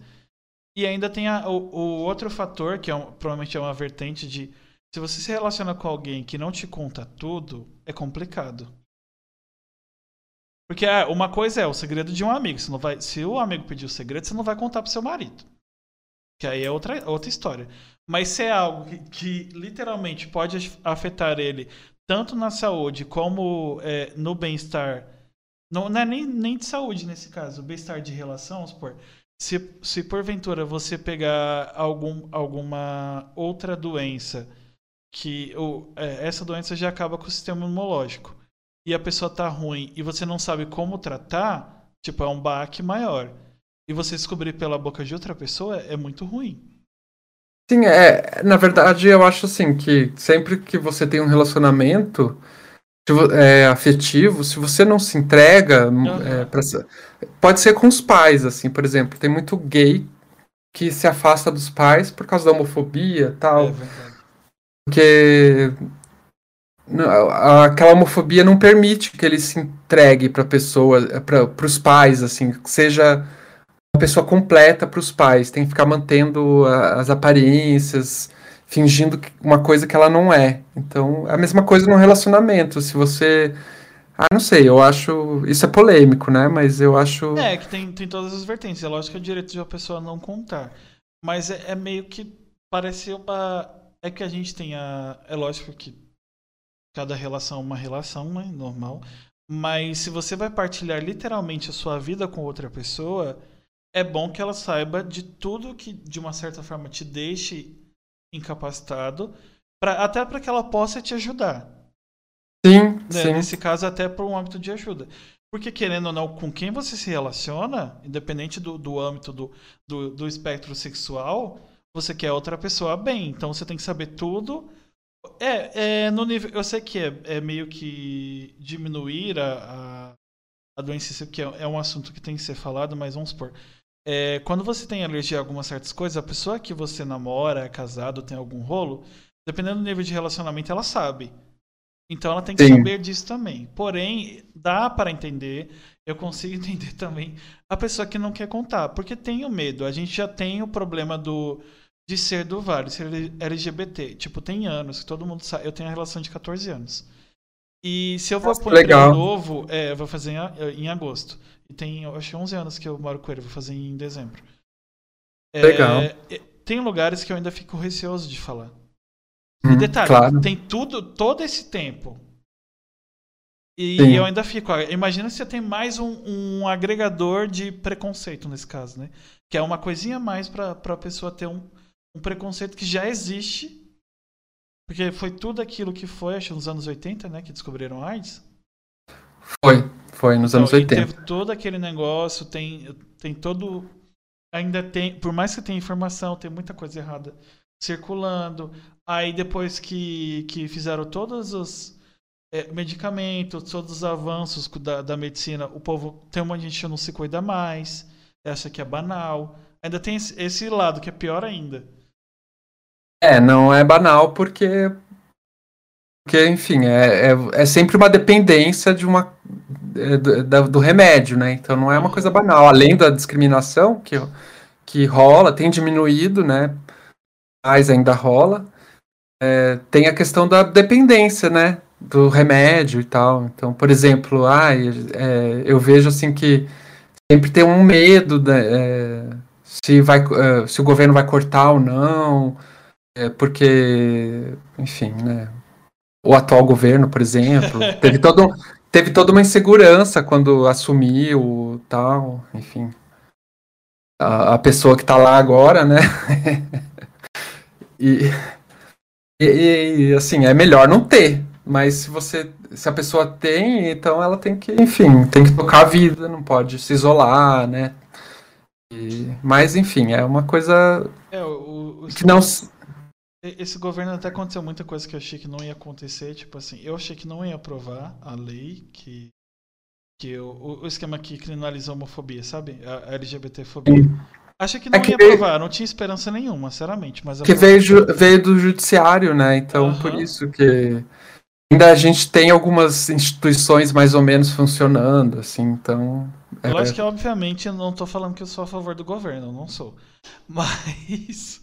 E ainda tem a- o, o outro fator, que é um- provavelmente é uma vertente de. Se você se relaciona com alguém que não te conta tudo, é complicado. Porque ah, uma coisa é o segredo de um amigo. Você não vai, se o amigo pedir o segredo, você não vai contar pro seu marido. Que aí é outra, outra história. Mas se é algo que, que literalmente pode af- afetar ele tanto na saúde como é, no bem-estar. Não, não é nem, nem de saúde nesse caso, bem-estar de relação, vamos supor. Se, se porventura você pegar algum, alguma outra doença que o, é, essa doença já acaba com o sistema imunológico e a pessoa tá ruim e você não sabe como tratar, tipo, é um baque maior. E você descobrir pela boca de outra pessoa é muito ruim. Sim, é, na verdade eu acho assim que sempre que você tem um relacionamento é, afetivo, se você não se entrega, é, pra pode ser com os pais, assim, por exemplo, tem muito gay que se afasta dos pais por causa da homofobia, É tal, verdade. porque aquela homofobia não permite que ele se entregue para pessoa, para os pais, assim, que seja uma pessoa completa para os pais, tem que ficar mantendo as aparências, fingindo uma coisa que ela não é. Então, é a mesma coisa no relacionamento. Se você. Ah, não sei, eu acho. Isso é polêmico, né? Mas eu acho. É, que tem, tem todas as vertentes. É lógico que é o direito de uma pessoa não contar. Mas é, é meio que parece uma. É que a gente tem a. É lógico que cada relação é uma relação, né? Normal. Mas se você vai partilhar literalmente a sua vida com outra pessoa, é bom que ela saiba de tudo que de uma certa forma te deixe incapacitado, pra, até para que ela possa te ajudar. Sim, né? sim. Nesse caso, até por um âmbito de ajuda. Porque, querendo ou não, com quem você se relaciona, independente do, do âmbito do, do, do espectro sexual, você quer outra pessoa bem. Então você tem que saber tudo. É, é no nível. Eu sei que é, é meio que diminuir a, a, a doença, isso que é, é um assunto que tem que ser falado, mas vamos supor. É, quando você tem alergia a algumas certas coisas, a pessoa que você namora, é casado, tem algum rolo, dependendo do nível de relacionamento, ela sabe. Então ela tem que Sim. saber disso também. Porém, dá para entender, eu consigo entender também a pessoa que não quer contar, porque tem o medo. A gente já tem o problema do de ser do Vale, ser LGBT. Tipo, tem anos que todo mundo sabe. Eu tenho a relação de 14 anos. E se eu vou Nossa, emprego legal. novo, é, eu vou fazer em, em agosto. E tem, acho, 11 anos que eu moro com ele, vou fazer em dezembro. É, Legal. é, tem lugares que eu ainda fico receoso de falar. Hum, Detalhe, claro. tem tudo, todo esse tempo. E Sim. eu ainda fico. Imagina se você tem mais um, um agregador de preconceito nesse caso, né? Que é uma coisinha a mais pra, pra pessoa ter um, um preconceito que já existe. Porque foi tudo aquilo que foi, acho, nos anos 80, né? Que descobriram a AIDS. Foi, foi nos anos Então, e 80. Teve todo aquele negócio, tem, tem todo. Ainda tem. Por mais que tenha informação, tem muita coisa errada circulando. Aí depois que, que fizeram todos os é, medicamentos, todos os avanços da, da medicina, o povo. Tem um de gente que não se cuida mais, acha que é banal. Ainda tem esse, esse lado que é pior ainda. É, não é banal porque. Porque, enfim, é, é, é sempre uma dependência de uma, do, da- do remédio, né? Então não é uma coisa banal. Além da discriminação que, que rola, tem diminuído, né? Mas ainda rola. é, tem a questão da dependência, né? Do remédio e tal. Então, por exemplo, ai, é, eu vejo assim que sempre tem um medo né, é, se, vai, é, se o governo vai cortar ou não. É porque, enfim, né? O atual governo, por exemplo, teve, todo, um- teve toda uma insegurança quando assumiu tal, enfim. A, a pessoa que tá lá agora, né? e, e, e, assim, é melhor não ter. Mas se você. Se a pessoa tem, então ela tem que, enfim, tem que tocar a vida, não pode se isolar, né? E- mas, enfim, é uma coisa É, o, o- que não. Se- Esse governo até aconteceu muita coisa que eu achei que não ia acontecer. Tipo assim, eu achei que não ia aprovar a lei que. que o, o esquema que criminaliza a homofobia, sabe? A, LGBTfobia. Achei que não É que ia veio- aprovar, não tinha esperança nenhuma, sinceramente. Mas Que veio, ju- veio do judiciário, né? Então, por Aham. isso que ainda a gente tem algumas instituições mais ou menos funcionando, assim, então. é, Eu acho que, obviamente, eu não tô falando que eu sou a favor do governo, eu não sou. Mas.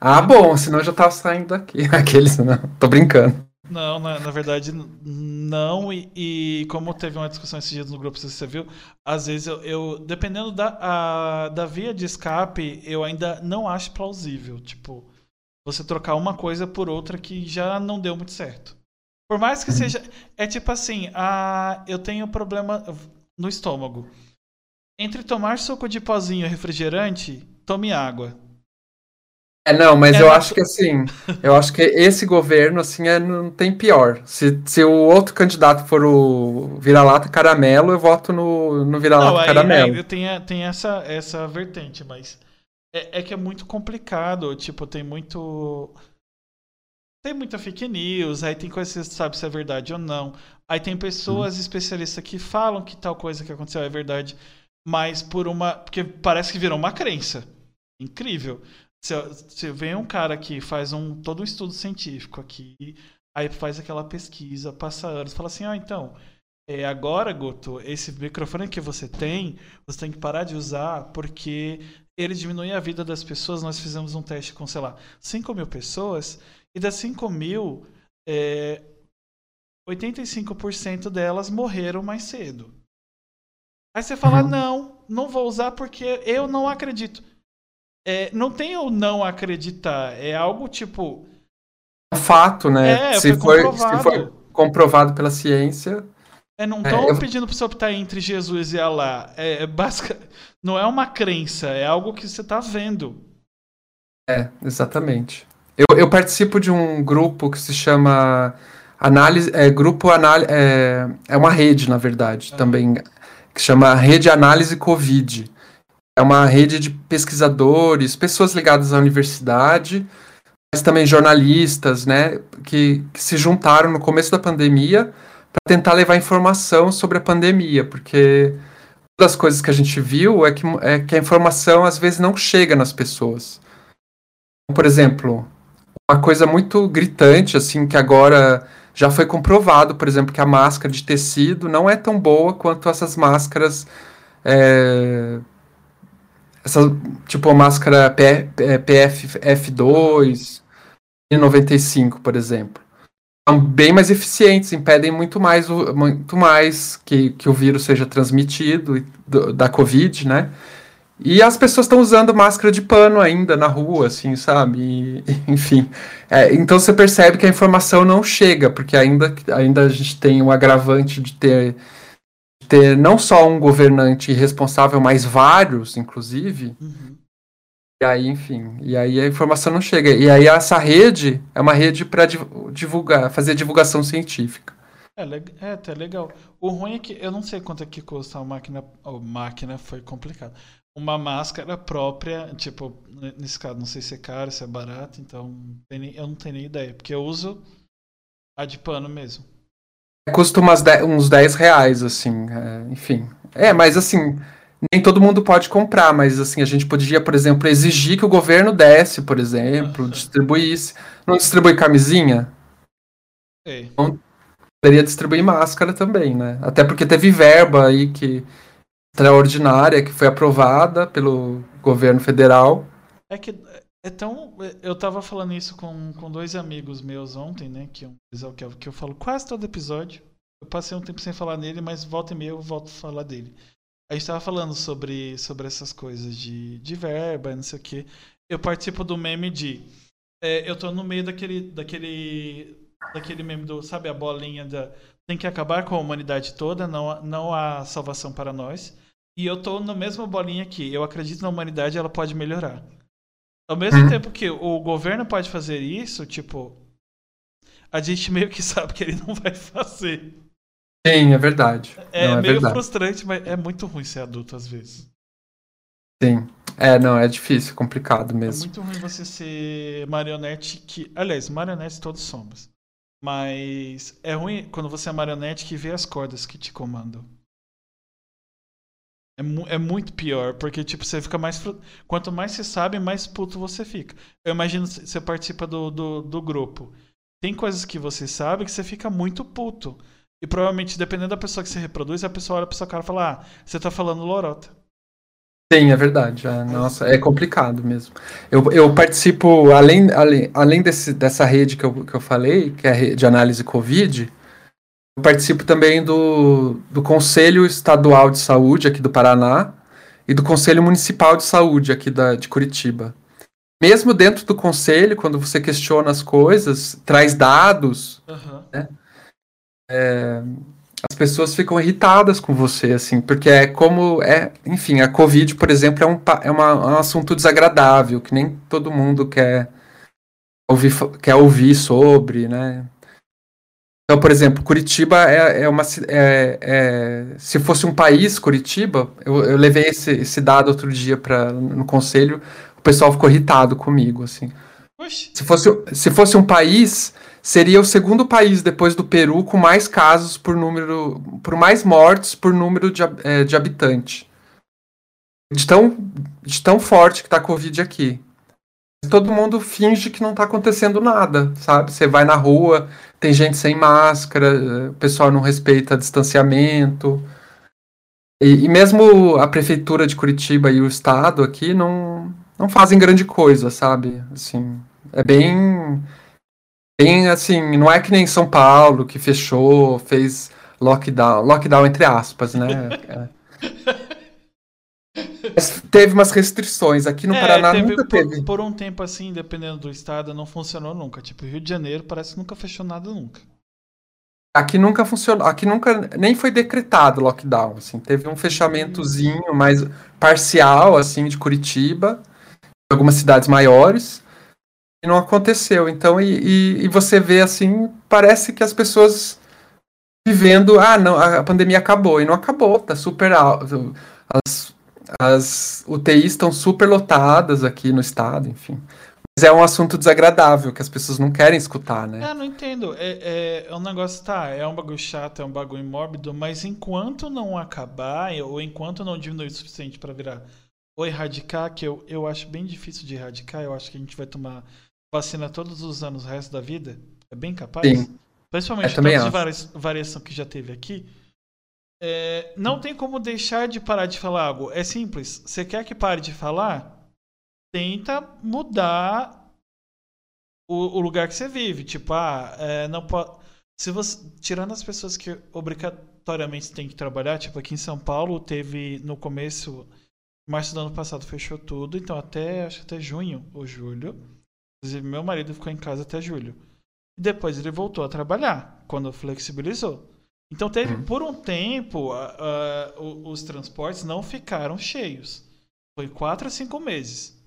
Ah, bom, senão eu já tava saindo daqui. Aqueles, não, tô brincando. Não, na, na verdade, não. E, e como teve uma discussão esses dias no grupo, se você viu, às vezes eu, eu- dependendo da, a- da via de escape, eu ainda não acho plausível. Tipo, você trocar uma coisa por outra que já não deu muito certo. Por mais que seja. É tipo assim, a, eu tenho problema no estômago. Entre tomar suco de pozinho e refrigerante, tome água. É, não, mas É eu acho que assim, eu acho que esse governo, assim, é, não tem pior. Se, se o outro candidato for o vira-lata caramelo, eu voto no, no vira-lata caramelo. aí tem, a- tem essa, essa vertente, mas é, é que é muito complicado. Tipo, tem muito. Tem muita fake news, aí tem coisa que você sabe se é verdade ou não. Aí tem pessoas especialistas que falam que tal coisa que aconteceu é verdade, mas por uma. Porque parece que virou uma crença. Incrível. Se, se vem um cara que faz um, todo um estudo científico aqui, aí faz aquela pesquisa, passa anos, fala assim: ah, então. É, agora, Guto, esse microfone que você tem, você tem que parar de usar porque ele diminui a vida das pessoas. Nós fizemos um teste com, sei lá, 5 mil pessoas e das 5 mil, é, 85% delas morreram mais cedo. Aí você fala, Uhum. não, não vou usar porque eu não acredito. É, não tem o não acreditar, é algo tipo... É um fato, né? É, se, foi for, se comprovado. for comprovado pela ciência, É, não É, estão eu- pedindo para você optar entre Jesus e Alá. É, é basic... Não é uma crença, é algo que você está vendo. É, exatamente. Eu, eu participo de um grupo que se chama Análise. É, grupo análise. É, é uma rede, na verdade, também, que chama Rede Análise Covid. É uma rede de pesquisadores, pessoas ligadas à universidade, mas também jornalistas, né, que, que se juntaram no começo da pandemia para tentar levar informação sobre a pandemia, porque uma das coisas que a gente viu é que, é que a informação às vezes não chega nas pessoas. Por exemplo, uma coisa muito gritante, assim, que agora já foi comprovado, por exemplo, que a máscara de tecido não é tão boa quanto essas máscaras. É, essa, tipo a máscara PFF2 e 95, por exemplo. São bem mais eficientes, impedem muito mais, muito mais que, que o vírus seja transmitido do, da Covid, né? E as pessoas estão usando máscara de pano ainda na rua, assim, sabe? E, enfim. É, então você percebe que a informação não chega, porque ainda, ainda a gente tem o agravante de ter, ter não só um governante responsável, mas vários, inclusive. Uhum. E aí, enfim, e aí a informação não chega. E aí essa rede é uma rede para divulgar, fazer divulgação científica. É, é até legal. O ruim é que eu não sei quanto é que custa a máquina. A máquina foi complicado uma máscara própria, tipo, nesse caso, não sei se é caro, se é barato, então eu não tenho nem ideia, porque eu uso a de pano mesmo. Custa umas de, uns 10 reais, assim, é, enfim. É, mas assim, nem todo mundo pode comprar, mas assim, a gente podia, por exemplo, exigir que o governo desse, por exemplo, distribuísse. Não distribui camisinha? Então, poderia distribuir máscara também, né? Até porque teve verba aí que extraordinária que foi aprovada pelo governo federal. É que é tão. Eu tava falando isso com, com dois amigos meus ontem, né? Que, um, que, eu, que eu falo quase todo episódio. Eu passei um tempo sem falar nele, mas volta e meia eu volto a falar dele. A gente tava falando sobre, sobre essas coisas de, de verba, não sei o quê. Eu participo do meme de. É, eu tô no meio daquele. daquele. daquele meme do. Sabe a bolinha da. Tem que acabar com a humanidade toda, não, não há salvação para nós. E eu tô na mesma bolinha aqui. Eu acredito na humanidade, ela pode melhorar. Ao mesmo uhum. tempo que o governo pode fazer isso, tipo, a gente meio que sabe que ele não vai fazer. Sim, é verdade. É, não, é meio verdade. frustrante, mas é muito ruim ser adulto às vezes. Sim. É, não, é difícil, complicado mesmo. É muito ruim você ser marionete que. Aliás, marionetes todos somos. Mas é ruim quando você é marionete que vê as cordas que te comandam. É, mu é muito pior, porque tipo, você fica mais. Quanto mais você sabe, mais puto você fica. Eu imagino que você participa do, do, do grupo. Tem coisas que você sabe que você fica muito puto. E provavelmente, dependendo da pessoa que você reproduz, a pessoa olha pra sua cara e fala: Ah, você tá falando lorota. Sim, é verdade. É, nossa, é complicado mesmo. Eu, eu participo, além, além, além desse, dessa rede que eu, que eu falei, que é a rede de análise Covid, participo também do, do Conselho Estadual de Saúde aqui do Paraná e do Conselho Municipal de Saúde aqui da, de Curitiba. Mesmo dentro do conselho, quando você questiona as coisas, traz dados, uhum. né? é, as pessoas ficam irritadas com você, assim, porque é como é, enfim, a Covid, por exemplo, é um, é uma, um assunto desagradável que nem todo mundo quer ouvir, quer ouvir sobre, né? Então, por exemplo, Curitiba é, é uma. É, é, se fosse um país, Curitiba, eu, eu levei esse, esse, dado outro dia pra, no conselho, o pessoal ficou irritado comigo, assim. Se fosse, se fosse um país, seria o segundo país depois do Peru com mais casos por número. por mais mortes por número de, é, de habitante. De tão, de tão forte que está a Covid aqui todo mundo finge que não está acontecendo nada, sabe? Você vai na rua, tem gente sem máscara, o pessoal não respeita distanciamento. E, e, mesmo a prefeitura de Curitiba e o estado aqui não, não fazem grande coisa, sabe? Assim, é bem bem assim, não é que nem São Paulo que fechou, fez lockdown, lockdown entre aspas, né? É. teve umas restrições. Aqui no é, Paraná teve, nunca por, teve. Por um tempo assim, dependendo do estado, não funcionou nunca. Tipo, Rio de Janeiro parece que nunca fechou nada nunca. Aqui nunca funcionou, aqui nunca nem foi decretado lockdown, assim, teve um fechamentozinho mais parcial, assim, de Curitiba, algumas cidades maiores, e não aconteceu. Então, e, e, e você vê, assim, parece que as pessoas vivendo, ah, não, a pandemia acabou, e não acabou, tá super alto. As UTIs estão super lotadas aqui no estado, enfim. Mas é um assunto desagradável que as pessoas não querem escutar, né? É, não entendo. É, é, é um negócio, tá, é um bagulho chato, é um bagulho mórbido, mas enquanto não acabar, ou enquanto não diminuir o suficiente para virar ou erradicar, que eu, eu acho bem difícil de erradicar, eu acho que a gente vai tomar vacina todos os anos o resto da vida? É bem capaz? Sim. Principalmente todas as vari variação que já teve aqui. É, não tem como deixar de parar de falar algo. É simples. Você quer que pare de falar? Tenta mudar o, o lugar que você vive. Tipo, ah, é, não pode. Se você. Tirando as pessoas que obrigatoriamente têm que trabalhar, tipo, aqui em São Paulo teve no começo. Março do ano passado fechou tudo, então até acho até junho ou julho. Inclusive, meu marido ficou em casa até julho. Depois ele voltou a trabalhar, quando flexibilizou. Então, teve, uhum. por um tempo, os transportes não ficaram cheios. Foi quatro a cinco meses.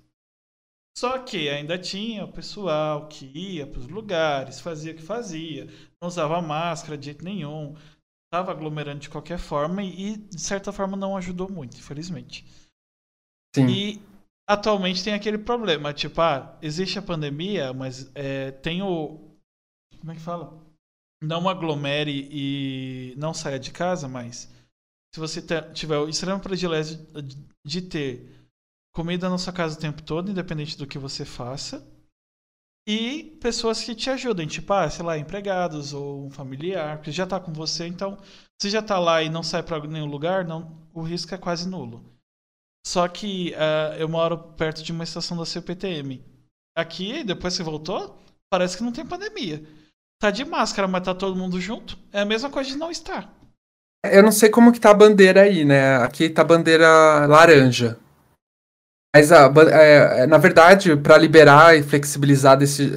Só que ainda tinha o pessoal que ia para os lugares, fazia o que fazia, não usava máscara de jeito nenhum, estava aglomerando de qualquer forma e, de certa forma, não ajudou muito, infelizmente. Sim. E atualmente tem aquele problema, tipo, ah, existe a pandemia, mas é, tem o. Como é que fala? Não aglomere e não saia de casa, mas se você tiver o extremo privilégio de ter comida na sua casa o tempo todo, independente do que você faça. E pessoas que te ajudem, tipo, ah, sei lá, empregados ou um familiar, que já está com você, então, se já está lá e não sai para nenhum lugar, não, o risco é quase nulo. Só que uh, eu moro perto de uma estação da CPTM. Aqui, depois que voltou, parece que não tem pandemia. Tá de máscara, mas tá todo mundo junto. É a mesma coisa de não estar. Eu não sei como que tá a bandeira aí, né? Aqui tá a bandeira laranja. Mas, a, é, é, na verdade, para liberar e flexibilizar desse.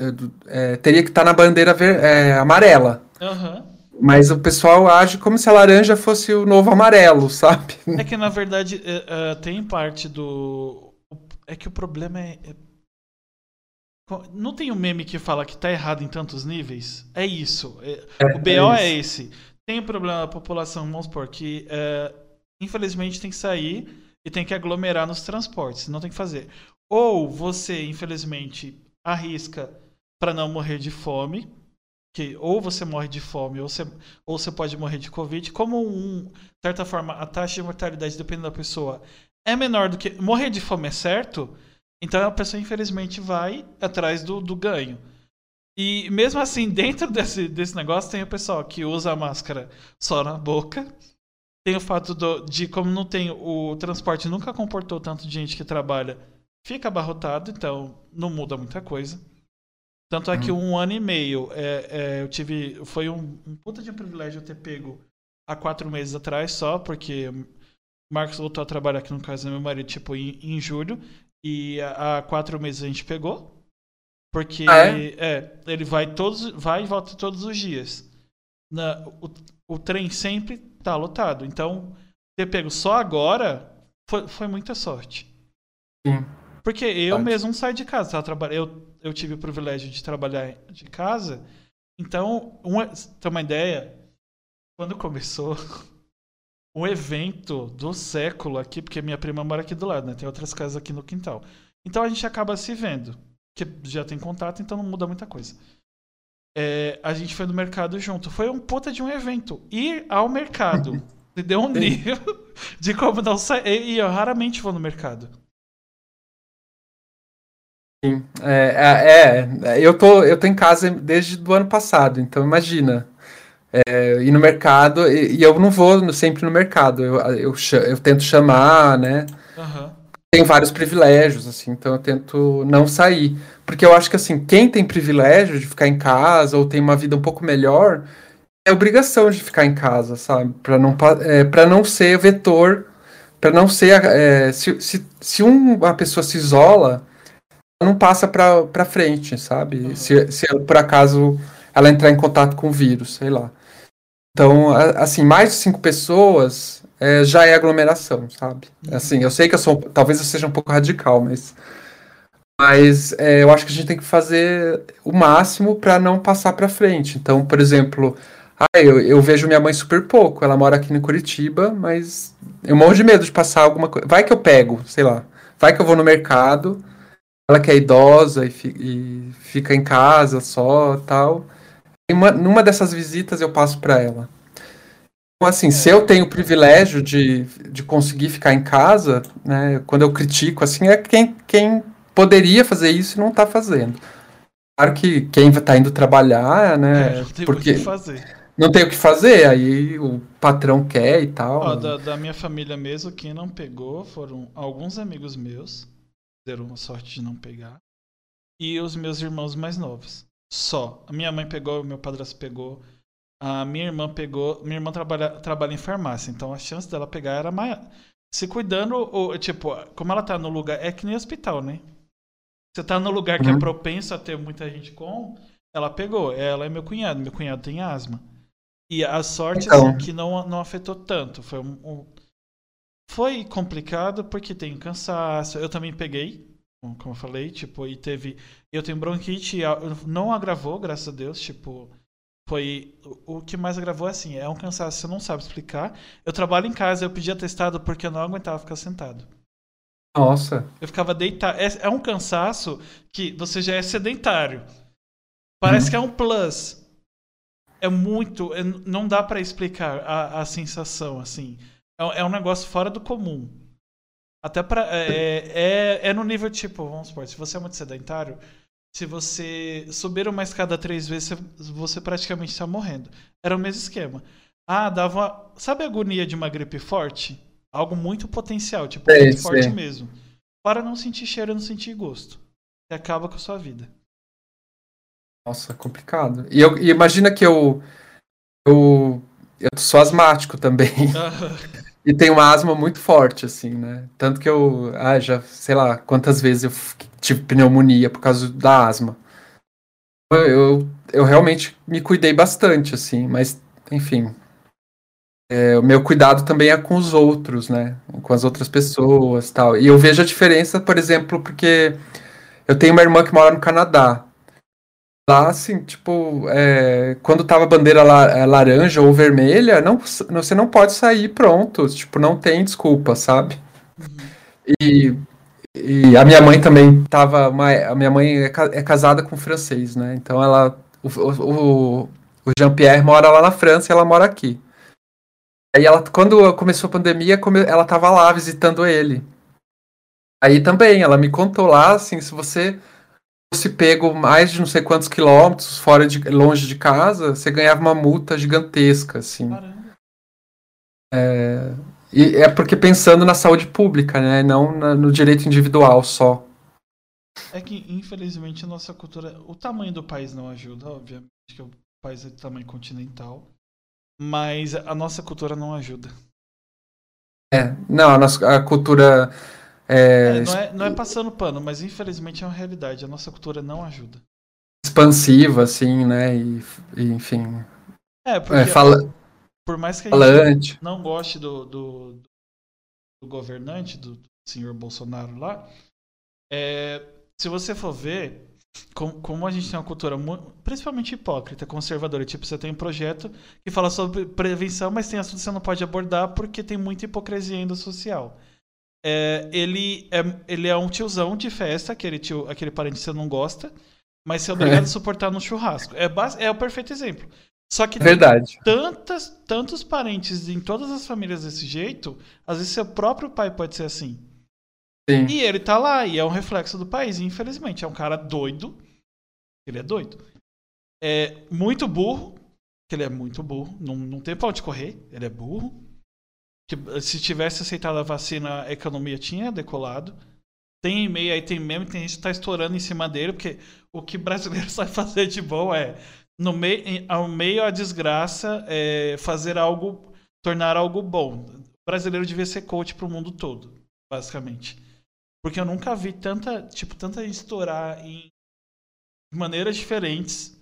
É, teria que estar tá na bandeira ver, é, amarela. Uhum. Mas o pessoal age como se a laranja fosse o novo amarelo, sabe? É que, na verdade, uh, tem parte do. É que o problema é. Não tem um meme que fala que tá errado em tantos níveis? É isso. o BO é, esse. Tem o um problema da população, vamos supor, que infelizmente tem que sair e tem que aglomerar nos transportes, não tem que fazer. Ou você, infelizmente, arrisca para não morrer de fome, que ou você morre de fome ou você, ou você pode morrer de covid, como um, de certa forma a taxa de mortalidade dependendo da pessoa é menor do que morrer de fome é certo, então a pessoa infelizmente vai atrás do, do ganho. E mesmo assim, dentro desse, desse negócio, tem o pessoal que usa a máscara só na boca, tem o fato do, de, como não tem o transporte nunca comportou tanto de gente que trabalha, fica abarrotado, então não muda muita coisa. Tanto é que uhum. um ano e meio é, é, eu tive. Foi um, um puta de um privilégio eu ter pego há quatro meses atrás só, porque Marcos voltou a trabalhar aqui no caso do meu marido, tipo, em, em julho. E há quatro meses a gente pegou. Porque ah, é? é? ele vai todos. Vai e volta todos os dias. Na, o, o trem sempre tá lotado. Então, ter pego só agora foi, foi muita sorte. Sim. Porque eu Pode. mesmo saio de casa. Eu, eu tive o privilégio de trabalhar de casa. Então, uma, ter uma ideia, quando começou um evento do século aqui, porque minha prima mora aqui do lado, né? Tem outras casas aqui no quintal. Então a gente acaba se vendo. Que já tem contato, então não muda muita coisa é, a gente foi no mercado junto. Foi um puta de um evento. Ir ao mercado. deu um nível de como não sair. E eu raramente vou no mercado. Sim. É, é, é, eu, tô, eu tô em casa desde o ano passado, então imagina. É, ir no mercado, e, e, eu não vou sempre no mercado, eu, eu, eu tento chamar, né? Uhum. Tenho vários privilégios, assim, então eu tento não sair. Porque eu acho que assim, quem tem privilégio de ficar em casa ou tem uma vida um pouco melhor, é obrigação de ficar em casa, sabe? Para não, é, pra não ser vetor, para não ser. É, se, se, se uma pessoa se isola, ela não passa para frente, sabe? Uhum. Se, se por acaso ela entrar em contato com o vírus, sei lá. Então, assim, mais de cinco pessoas é, já é aglomeração, sabe? Uhum. Assim, eu sei que eu sou, talvez eu seja um pouco radical, mas mas é, eu acho que a gente tem que fazer o máximo para não passar para frente. Então, por exemplo, ah, eu, eu, vejo minha mãe super pouco. Ela mora aqui em Curitiba, mas eu morro de medo de passar alguma coisa. Vai que eu pego, sei lá. Vai que eu vou no mercado. Ela que é idosa e, fi, e fica em casa só tal. Uma, numa dessas visitas eu passo para ela. Então, assim, se eu tenho o privilégio de, de conseguir ficar em casa, né, quando eu critico, assim, é quem, quem poderia fazer isso e não está fazendo. Claro que quem tá indo trabalhar, né? É, não tem porque muito o que fazer. não tem o que fazer, aí o patrão quer e tal. Ó, da, da minha família mesmo, quem não pegou foram alguns amigos meus, deram a sorte de não pegar, e os meus irmãos mais novos. Só. A minha mãe pegou, meu padrasto pegou, a minha irmã pegou. Minha irmã trabalha, trabalha em farmácia, então a chance dela pegar era maior. Se cuidando, ou, tipo, como ela tá no lugar. É que nem hospital, né? Você tá no lugar que é Uhum. propenso a ter muita gente com, ela pegou. Ela é meu cunhado. Meu cunhado tem asma. E a sorte, Então. assim, que não, não afetou tanto. Foi um, um- Foi complicado porque tem cansaço. Eu também peguei, como eu falei, tipo, e teve. Eu tenho bronquite, e não agravou, graças a Deus, tipo. Foi. O que mais agravou é assim, é um cansaço, você não sabe explicar. Eu trabalho em casa, eu pedi atestado porque eu não aguentava ficar sentado. Nossa, Eu ficava deitado. É, é um cansaço que você já é sedentário. Parece Uhum. que é um plus. É muito. é- não dá pra explicar a, a sensação, assim. É, é um negócio fora do comum. Até pra. É, é, é no nível tipo, vamos supor, se você é muito sedentário, se você subir uma escada três vezes, você, praticamente está morrendo. Era o mesmo esquema. Ah, dava. uma- Sabe a agonia de uma gripe forte? Algo muito potencial, tipo, Sei, muito forte sei. mesmo. Para não sentir cheiro e não sentir gosto. E acaba com a sua vida. nossa, complicado. E, eu, e imagina que eu, eu. Eu sou asmático também. E tenho uma asma muito forte, assim, né? Tanto que eu. Ah, já, sei lá, quantas vezes eu tive pneumonia por causa da asma. Eu, eu realmente me cuidei bastante, assim, mas, enfim. É, o meu cuidado também é com os outros, né? Com as outras pessoas tal. E eu vejo a diferença, por exemplo, porque eu tenho uma irmã que mora no Canadá. Lá, assim, tipo, é, quando tava a bandeira la- é, laranja ou vermelha, não, você não pode sair pronto. Tipo, não tem desculpa, sabe? E, e a minha mãe também tava. Uma, a minha mãe é, ca- é casada com um francês, né? Então ela. O, o, o Jean-Pierre mora lá na França e ela mora aqui. Aí ela, quando começou a pandemia, come- ela tava lá visitando ele. Aí também, ela me contou lá, assim, se você fosse pego mais de não sei quantos quilômetros fora de longe de casa, você ganhava uma multa gigantesca, assim. Caramba. E é porque pensando na saúde pública, né? Não na- no direito individual só. É que, infelizmente, a nossa cultura. O tamanho do país não ajuda, obviamente, que o país é de tamanho continental. Mas a nossa cultura não ajuda. É, não, a, nossa, a cultura. É, É, não, é, não é passando pano, mas infelizmente é uma realidade. A nossa cultura não ajuda. expansiva, assim, né? E, e, enfim. É, porque É, fala, por mais que a gente falante. não goste do, do, do governante, do senhor Bolsonaro lá, é, se você for ver, com- como a gente tem uma cultura principalmente hipócrita, conservadora, tipo, você tem um projeto que fala sobre prevenção, mas tem assuntos que você não pode abordar porque tem muita hipocrisia ainda social. É, ele, é, ele é um tiozão de festa, aquele, tio, aquele parente que você não gosta, mas você é obrigado a suportar no churrasco. É, é o perfeito exemplo. Só que tem Verdade. tantas, tantos parentes em todas as famílias desse jeito, às vezes seu próprio pai pode ser assim. Sim. E ele tá lá, e é um reflexo do país, infelizmente. É um cara doido. Ele é doido. É muito burro, que ele é muito burro. Não, não tem pra onde correr, ele é burro. Que, se tivesse aceitado a vacina, a economia tinha decolado. Tem e-mail aí, tem meme, tem gente que tá estourando em cima dele, porque o que brasileiro sabe fazer de bom é, no meio, ao meio à desgraça, é fazer algo, tornar algo bom. O brasileiro devia ser coach pro mundo todo, basicamente. Porque eu nunca vi tanta, tipo, tanta gente estourar em maneiras diferentes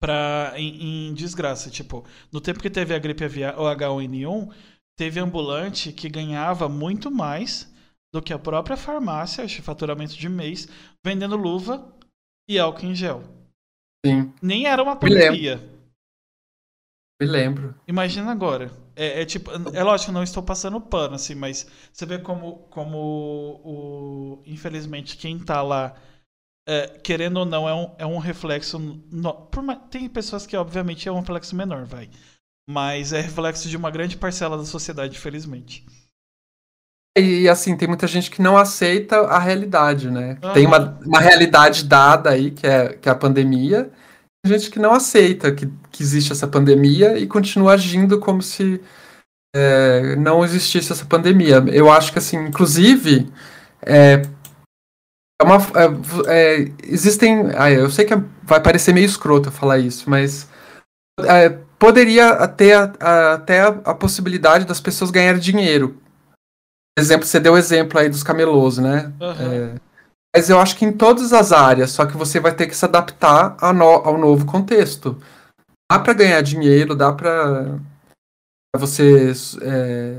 pra, em, em desgraça. Tipo, no tempo que teve a gripe o H1N1, teve ambulante que ganhava muito mais do que a própria farmácia, esse faturamento de mês, vendendo luva e álcool em gel. Sim. Nem era uma Me lembro. pandemia. Me lembro. Imagina agora. É, é tipo, é lógico, não estou passando pano, assim, mas você vê como, como o, infelizmente, quem tá lá, é, querendo ou não, é um, é um reflexo. no- por tem pessoas que, obviamente, é um reflexo menor, vai. Mas é reflexo de uma grande parcela da sociedade, infelizmente. E assim, tem muita gente que não aceita a realidade, né? Tem uma, uma realidade dada aí, que é, que é a pandemia. Tem gente que não aceita que, que existe essa pandemia e continua agindo como se é, não existisse essa pandemia. Eu acho que, assim, inclusive, é, é uma, é, é existem. Ah, eu sei que vai parecer meio escroto falar isso, mas é, poderia ter até a, a, possibilidade das pessoas ganharem dinheiro exemplo, você deu o exemplo aí dos camelôs, né? Uhum. É, mas eu acho que em todas as áreas, só que você vai ter que se adaptar ao, no, ao novo contexto. Dá para ganhar dinheiro, dá para você é,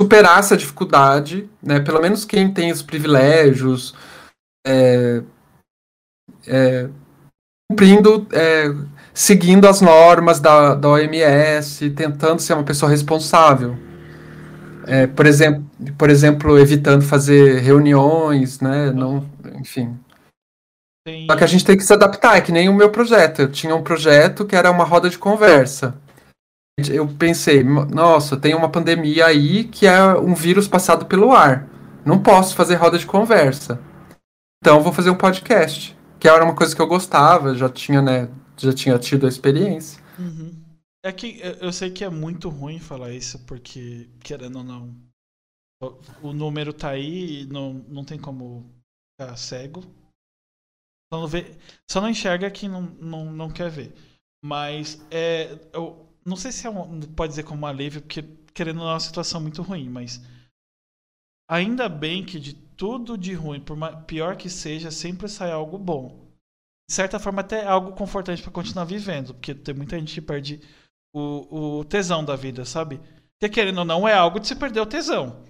superar essa dificuldade, né? Pelo menos quem tem os privilégios, é, é, cumprindo, é, seguindo as normas da, da OMS, tentando ser uma pessoa responsável. É, por, exemplo, por exemplo, evitando fazer reuniões, né? Não, enfim. Tem... Só que a gente tem que se adaptar, é que nem o meu projeto. Eu tinha um projeto que era uma roda de conversa. Eu pensei, nossa, tem uma pandemia aí que é um vírus passado pelo ar. Não posso fazer roda de conversa. Então vou fazer um podcast. Que era uma coisa que eu gostava, já tinha, né? Já tinha tido a experiência. Uhum. É que eu sei que é muito ruim falar isso, porque, querendo ou não, o número tá aí e não, não tem como ficar cego. Só não, vê, só não enxerga quem não, não, não quer ver. Mas é, eu não sei se é um, pode dizer como um alívio, porque querendo ou não é uma situação muito ruim, mas ainda bem que de tudo de ruim, por pior que seja, sempre sai algo bom. De certa forma, até é algo confortante para continuar vivendo, porque tem muita gente que perde o, o tesão da vida, sabe? Que querendo ou não, é algo de se perder o tesão.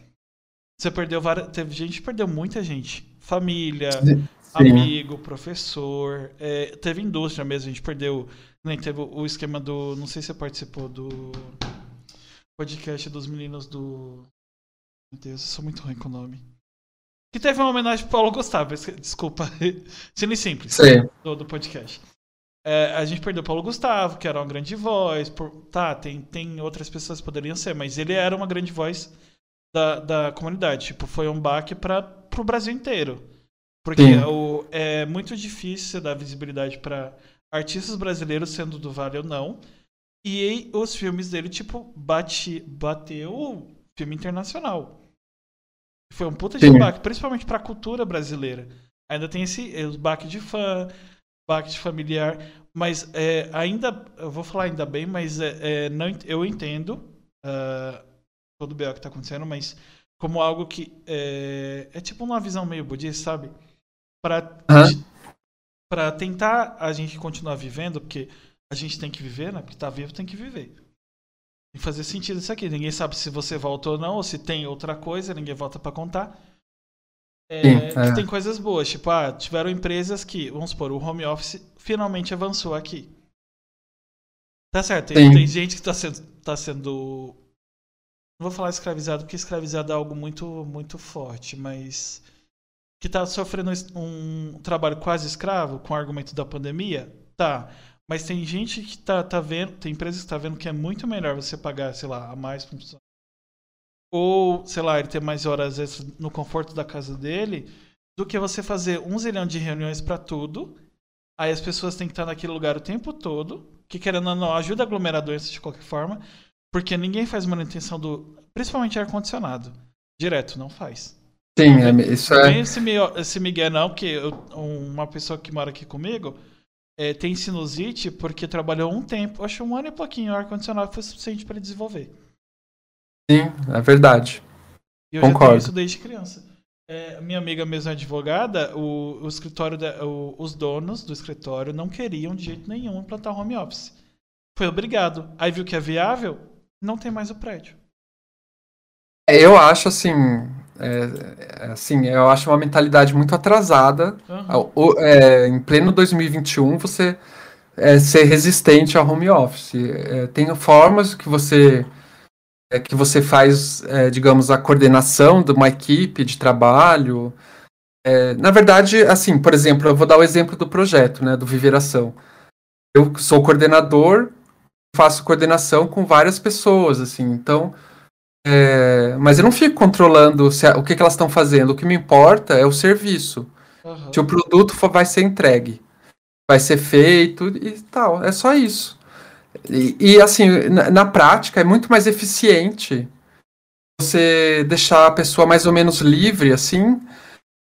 Você perdeu várias. Teve gente que perdeu muita gente. Família, Sim. amigo, professor. É, teve indústria mesmo, a gente perdeu. Nem teve o esquema do. Não sei se você participou do podcast dos meninos do. Meu Deus, eu sou muito ruim com o nome. Que teve uma homenagem pro Paulo Gustavo, desculpa. Cine Simples, do, do podcast. É, a gente perdeu o Paulo Gustavo, que era uma grande voz. Por, tá, tem, tem outras pessoas que poderiam ser, mas ele era uma grande voz da, da comunidade. Tipo, foi um baque para o Brasil inteiro. Porque o, é muito difícil dar visibilidade para artistas brasileiros, sendo do Vale ou não. E os filmes dele, tipo, bate, bateu filme internacional. Foi um puta de Sim. baque, principalmente para a cultura brasileira. Ainda tem esse, esse baque de fã, baque familiar, mas é, ainda, eu vou falar ainda bem, mas é, é não, eu entendo uh, todo o BO que está acontecendo, mas como algo que é, é, tipo uma visão meio budista, sabe? Para para tentar a gente continuar vivendo, porque a gente tem que viver, né? Porque tá vivo tem que viver. Tem que fazer sentido isso aqui. Ninguém sabe se você volta ou não, ou se tem outra coisa, ninguém volta para contar. É, Sim, é. Que tem coisas boas, tipo, ah, tiveram empresas que, vamos supor, o home office finalmente avançou aqui. Tá certo, tem, tem gente que está sendo, tá sendo. Não vou falar escravizado, porque escravizado é algo muito, muito forte, mas. Que está sofrendo um trabalho quase escravo com o argumento da pandemia? Tá. Mas tem gente que tá, tá vendo, tem empresas que tá vendo que é muito melhor você pagar, sei lá, a mais para ou, sei lá, ele ter mais horas extras no conforto da casa dele, do que você fazer um zilhão de reuniões para tudo. Aí as pessoas têm que estar naquele lugar o tempo todo, que querendo ou não ajuda a aglomerar doenças de qualquer forma, porque ninguém faz manutenção do. Principalmente ar-condicionado. Direto, não faz. Sim, é, isso é. Não esse, esse Miguel não, porque eu, uma pessoa que mora aqui comigo é, tem sinusite porque trabalhou um tempo, acho um ano e pouquinho, o ar-condicionado foi suficiente para ele desenvolver. Sim, é verdade. E eu Concordo. já tenho isso desde criança. É, minha amiga mesmo é advogada, o, o escritório, da, o, os donos do escritório não queriam de jeito nenhum implantar home office. Foi obrigado. Aí viu que é viável, não tem mais o prédio. É, eu acho assim, é, é, assim, eu acho uma mentalidade muito atrasada. Uhum. É, em pleno 2021, você é, ser resistente ao home office. É, tem formas que você é que você faz, digamos, a coordenação de uma equipe de trabalho. Na verdade, assim, por exemplo, eu vou dar o exemplo do projeto, né, do Viveração. Eu sou coordenador, faço coordenação com várias pessoas, assim, então É, mas eu não fico controlando se, o que, que elas estão fazendo. O que me importa é o serviço. Uhum. Se o produto for, vai ser entregue, vai ser feito e tal. É só isso. E, e assim, na, na, prática, é muito mais eficiente você deixar a pessoa mais ou menos livre, assim.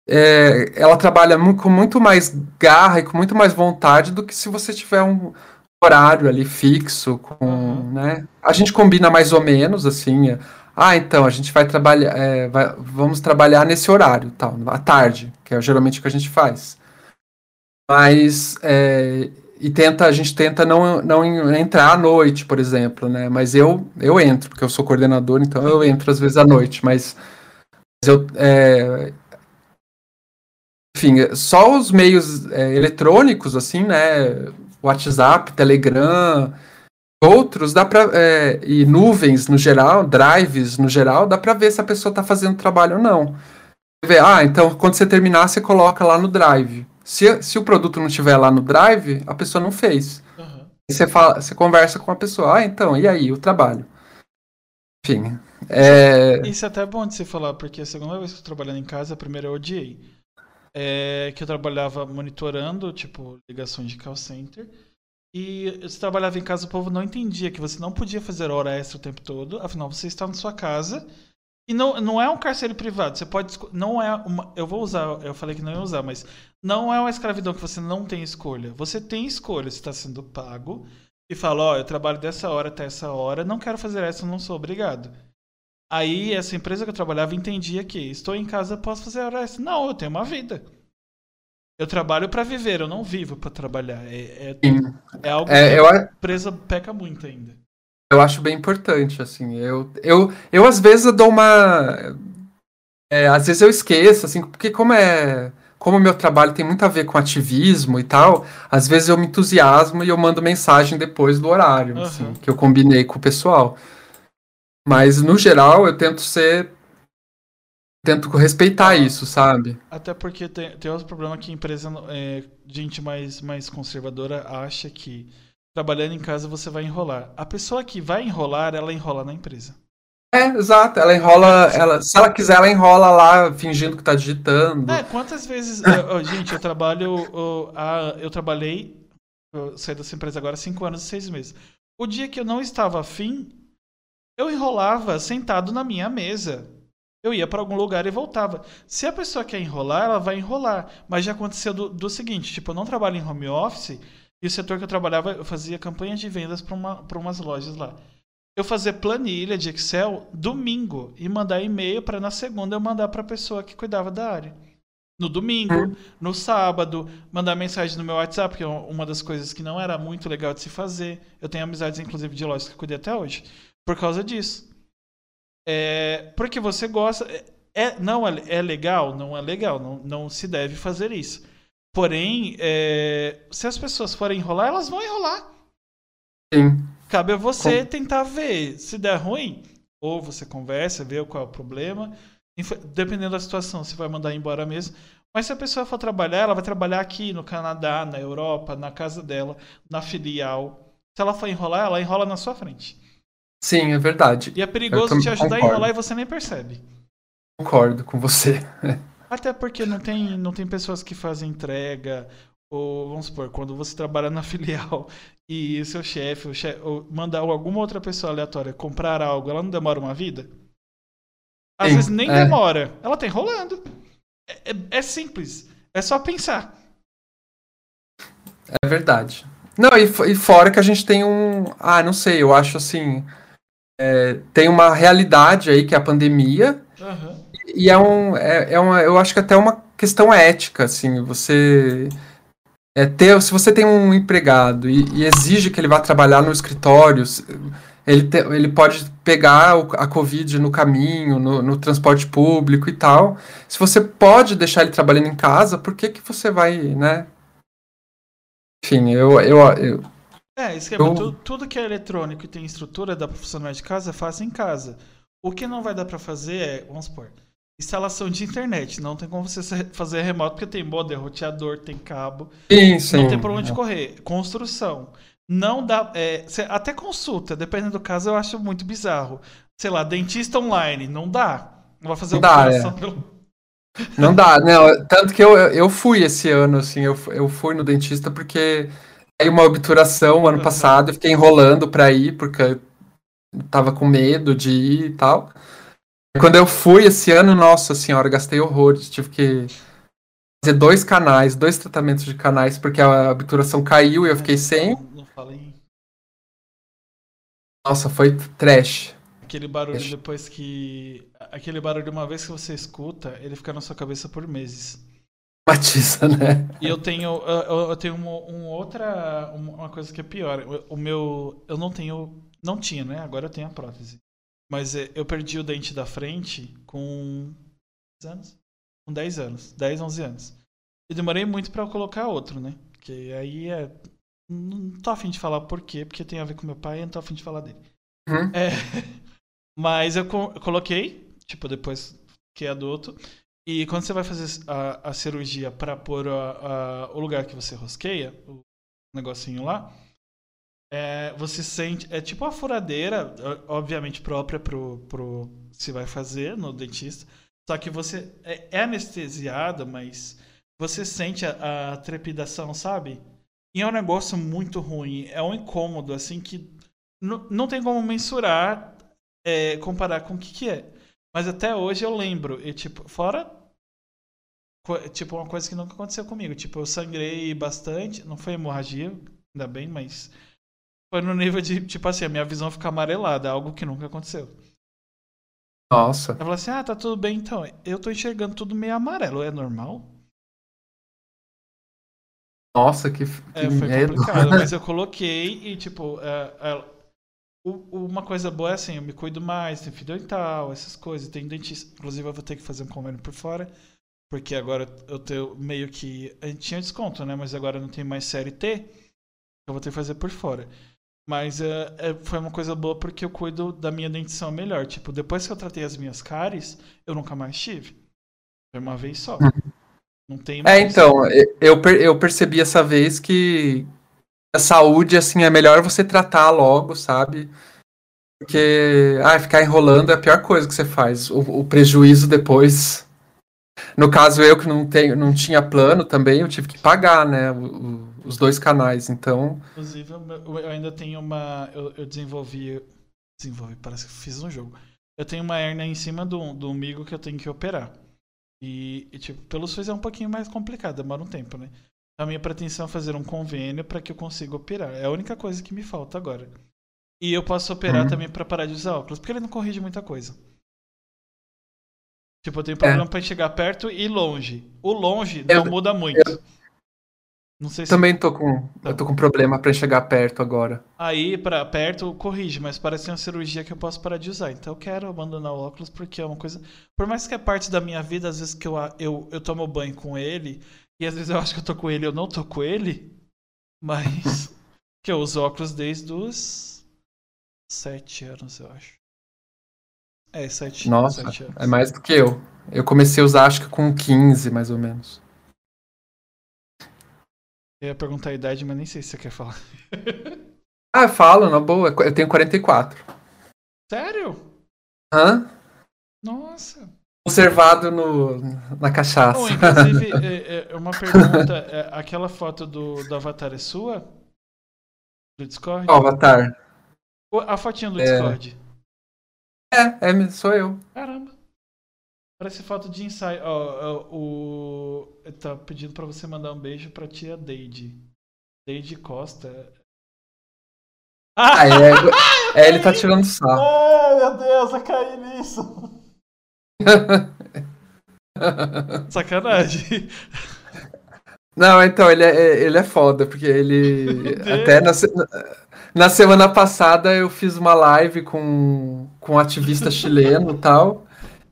É, ela trabalha com muito mais garra e com muito mais vontade do que se você tiver um horário ali fixo, com, né? A gente combina mais ou menos, assim. Ah, então, a gente vai trabalhar, é, vai, vamos trabalhar nesse horário, tal, à tarde, que é geralmente o que a gente faz. Mas é, e tenta, a gente tenta não, não entrar à noite, por exemplo, né? Mas eu, eu entro, porque eu sou coordenador, então eu entro às vezes à noite, mas, mas eu. É, enfim, só os meios é, eletrônicos, assim, né? WhatsApp, Telegram, outros, dá pra. É, e nuvens no geral, drives no geral, dá pra ver se a pessoa tá fazendo trabalho ou não. Você vê, ah, então quando você terminar, você coloca lá no drive. Se, se o produto não estiver lá no Drive, a pessoa não fez. Uhum. E você, fala, você conversa com a pessoa, ah, então, e aí, o trabalho? Enfim. É... Isso é até bom de você falar, porque a segunda vez que eu tô trabalhando em casa, a primeira eu odiei. É que eu trabalhava monitorando, tipo, ligações de call center. E você trabalhava em casa, o povo não entendia que você não podia fazer hora extra o tempo todo, afinal você está na sua casa e não, não é um carcereiro privado. Você pode. Não é uma. Eu vou usar. Eu falei que não ia usar, mas. Não é uma escravidão que você não tem escolha. Você tem escolha se está sendo pago. E fala: Ó, oh, eu trabalho dessa hora até essa hora. Não quero fazer essa, não sou obrigado. Aí essa empresa que eu trabalhava entendia que estou em casa, posso fazer hora extra. Não, eu tenho uma vida. Eu trabalho para viver, eu não vivo para trabalhar. É, é, é algo é, que eu... a empresa peca muito ainda eu acho bem importante, assim. Eu, eu, eu às vezes eu dou uma. É, às vezes eu esqueço, assim, porque como é. Como o meu trabalho tem muito a ver com ativismo e tal, às vezes eu me entusiasmo e eu mando mensagem depois do horário, uhum. assim, que eu combinei com o pessoal. Mas, no geral, eu tento ser. Tento respeitar ah, isso, sabe? Até porque tem, tem outro problema que a empresa, é, gente mais, mais conservadora, acha que trabalhando em casa você vai enrolar. A pessoa que vai enrolar, ela enrola na empresa. É, exato. Ela enrola. Ela, se ela quiser, ela enrola lá fingindo que tá digitando. É, quantas vezes. eu, gente, eu trabalho. Eu, a, eu trabalhei. Eu saí dessa empresa agora há 5 anos e 6 meses. O dia que eu não estava afim, eu enrolava sentado na minha mesa. Eu ia para algum lugar e voltava. Se a pessoa quer enrolar, ela vai enrolar. Mas já aconteceu do, do seguinte: tipo, eu não trabalho em home office e o setor que eu trabalhava, eu fazia campanhas de vendas para uma, umas lojas lá. Eu fazia planilha de Excel domingo e mandar e-mail para na segunda eu mandar para a pessoa que cuidava da área. No domingo, no sábado, mandar mensagem no meu WhatsApp, que é uma das coisas que não era muito legal de se fazer. Eu tenho amizades, inclusive, de lojas que cuidei até hoje, por causa disso. É, porque você gosta. É, é não é, é legal? Não é legal, não, não se deve fazer isso. Porém, é, se as pessoas forem enrolar, elas vão enrolar. Sim. Cabe a você Com... tentar ver. Se der ruim, ou você conversa, vê qual é o problema. Dependendo da situação, você vai mandar embora mesmo. Mas se a pessoa for trabalhar, ela vai trabalhar aqui no Canadá, na Europa, na casa dela, na filial. Se ela for enrolar, ela enrola na sua frente. Sim, é verdade. E é perigoso te ajudar concordo. a enrolar e você nem percebe. Concordo com você. Até porque não tem, não tem pessoas que fazem entrega, ou vamos supor, quando você trabalha na filial e seu chefe, o chefe ou mandar alguma outra pessoa aleatória comprar algo, ela não demora uma vida? Às Sim, vezes nem é. demora, ela tá enrolando. É, é, é, simples, é só pensar. É verdade. Não, e, e, fora que a gente tem um. Ah, não sei, eu acho assim. É, tem uma realidade aí que é a pandemia. Uhum e é um, é, é uma, eu acho que até uma questão ética, assim, você é ter, se você tem um empregado e, e exige que ele vá trabalhar no escritório, ele, te, ele pode pegar o, a Covid no caminho, no, no, transporte público e tal. Se você pode deixar ele trabalhando em casa, por que, que você vai, né? Enfim, eu. eu, eu é, esquema, eu... Tudo, tudo, que é eletrônico e tem estrutura da profissional de casa, faça em casa. O que não vai dar para fazer é, vamos supor, instalação de internet. Não tem como você fazer remoto, porque tem modem, roteador, tem cabo. Sim, sim. Não tem por onde correr. Construção. Não dá. É, até consulta, dependendo do caso, eu acho muito bizarro. sei lá, dentista online. Não dá. Não vai fazer Não dá, operação é. pelo. Não dá, não. Tanto que eu, eu fui esse ano, assim, eu, eu fui no dentista porque uma obturação ano passado, eu fiquei enrolando pra ir, porque eu tava com medo de ir e tal. Quando eu fui esse ano, nossa senhora, gastei horrores. Tive que fazer dois canais, dois tratamentos de canais, porque a obturação caiu e eu fiquei sem. Não. Nossa, foi trash. Aquele barulho Deixa- depois que. Aquele barulho, uma vez que você escuta, ele fica na sua cabeça por meses. Matiza, né? E eu tenho, eu, eu tenho uma, um outra, uma coisa que é pior. O, o meu, eu não tenho, não tinha, né? Agora eu tenho a prótese. Mas é, eu perdi o dente da frente com 10 anos, com 10 anos, 10, 11 anos. E demorei muito pra eu colocar outro, né? Que aí é, não tô afim de falar por quê, porque tem a ver com meu pai, e não tô afim de falar dele. Uhum. É, mas eu co- coloquei, tipo, depois que é adulto. E quando você vai fazer a, a cirurgia para pôr a- a- o lugar que você rosqueia, o negocinho lá, é, você sente. É tipo uma furadeira, obviamente própria pro, pro se vai fazer no dentista. Só que você é, é anestesiado, mas você sente a, a trepidação, sabe? E é um negócio muito ruim. É um incômodo, assim, que n- não tem como mensurar, é, comparar com o que, que é. Mas até hoje eu lembro, e tipo, fora tipo uma coisa que nunca aconteceu comigo, tipo, eu sangrei bastante, não foi hemorragia, ainda bem, mas foi no nível de, tipo assim, a minha visão ficar amarelada, algo que nunca aconteceu. Nossa. Eu falei assim: "Ah, tá tudo bem então. Eu tô enxergando tudo meio amarelo, é normal?" Nossa, que, que É, foi medo. complicado, mas eu coloquei e, tipo, é, é, o- uma coisa boa é assim, eu me cuido mais, tem fio dental, essas coisas, tem dentista. Inclusive, eu vou ter que fazer um convênio por fora, porque agora eu tenho meio que. Gente tinha desconto, né? Mas agora não tem mais série T, eu vou ter que fazer por fora. Mas é, é, foi uma coisa boa porque eu cuido da minha dentição melhor. Tipo, depois que eu tratei as minhas cáries, eu nunca mais tive. Foi uma vez só. Não tem É, mais. então, eu- eu, eu percebi essa vez que a saúde, assim, é melhor você tratar logo, sabe? Porque, ah, ficar enrolando é a pior coisa que você faz. O, o prejuízo depois. No caso, eu que não tenho, não tinha plano também, eu tive que pagar, né? o- os dois canais. Então, Inclusive, eu ainda tenho uma. Eu, eu desenvolvi. Desenvolvi, parece que fiz um jogo. Eu tenho uma hernia em cima do, do umbigo que eu tenho que operar. E, e, tipo, pelo SUS é um pouquinho mais complicado, demora um tempo, né? A minha pretensão é fazer um convênio para que eu consiga operar. É a única coisa que me falta agora. E eu posso operar Uhum. também para parar de usar óculos, porque ele não corrige muita coisa. Tipo, eu tenho problema pra chegar perto e longe. O longe Eu- não muda muito. Não sei se também tô com, eu tô com problema pra chegar perto agora. Aí, pra perto, corrige, mas parece uma cirurgia que eu posso parar de usar. Então eu quero abandonar o óculos porque é uma coisa. Por mais que é parte da minha vida, às vezes que eu, eu, eu tomo banho com ele, e às vezes eu acho que eu tô com ele e eu não tô com ele, mas. que eu uso óculos desde os. sete anos, eu acho. É, sete, Nossa, sete anos. é mais do que eu. Eu comecei a usar, acho que com 15, mais ou menos. Eu ia perguntar a idade, mas nem sei se você quer falar. Ah, eu falo, na boa. Eu tenho 44. Sério? Hã? Nossa. Conservado no, na cachaça. Bom, inclusive, é, é uma pergunta. é, aquela foto do, do Avatar é sua? Do Discord? Ó, Avatar. A fotinha do É. Discord. É, é, sou eu. Caramba. Parece foto de ensaio. Ó, ó, o. Tá pedindo pra você mandar um beijo pra tia Deide. Deide Costa. Ah, é, é, ele tá tirando sarro. Ai, meu Deus, eu caí nisso. Sacanagem. Não, então, ele é, ele é foda, porque ele. Até na, na semana passada eu fiz uma live com, com um ativista chileno e tal.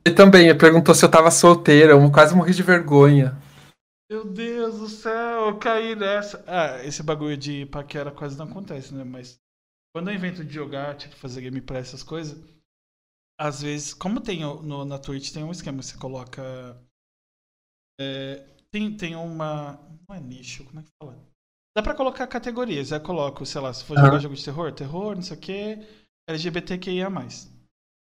E também ele perguntou se eu tava solteira, eu quase morri de vergonha. Meu Deus do céu, eu caí nessa. Ah, esse bagulho de paquera quase não acontece, né? Mas quando eu invento de jogar, tipo, fazer gameplay, essas coisas, às vezes, como tem no, na Twitch, tem um esquema, você coloca. é, tem, tem uma. Não é nicho, como é que fala? Dá pra colocar categorias. Aí eu coloco, sei lá, se for jogar jogo de terror, terror, não sei o que, LGBTQIA.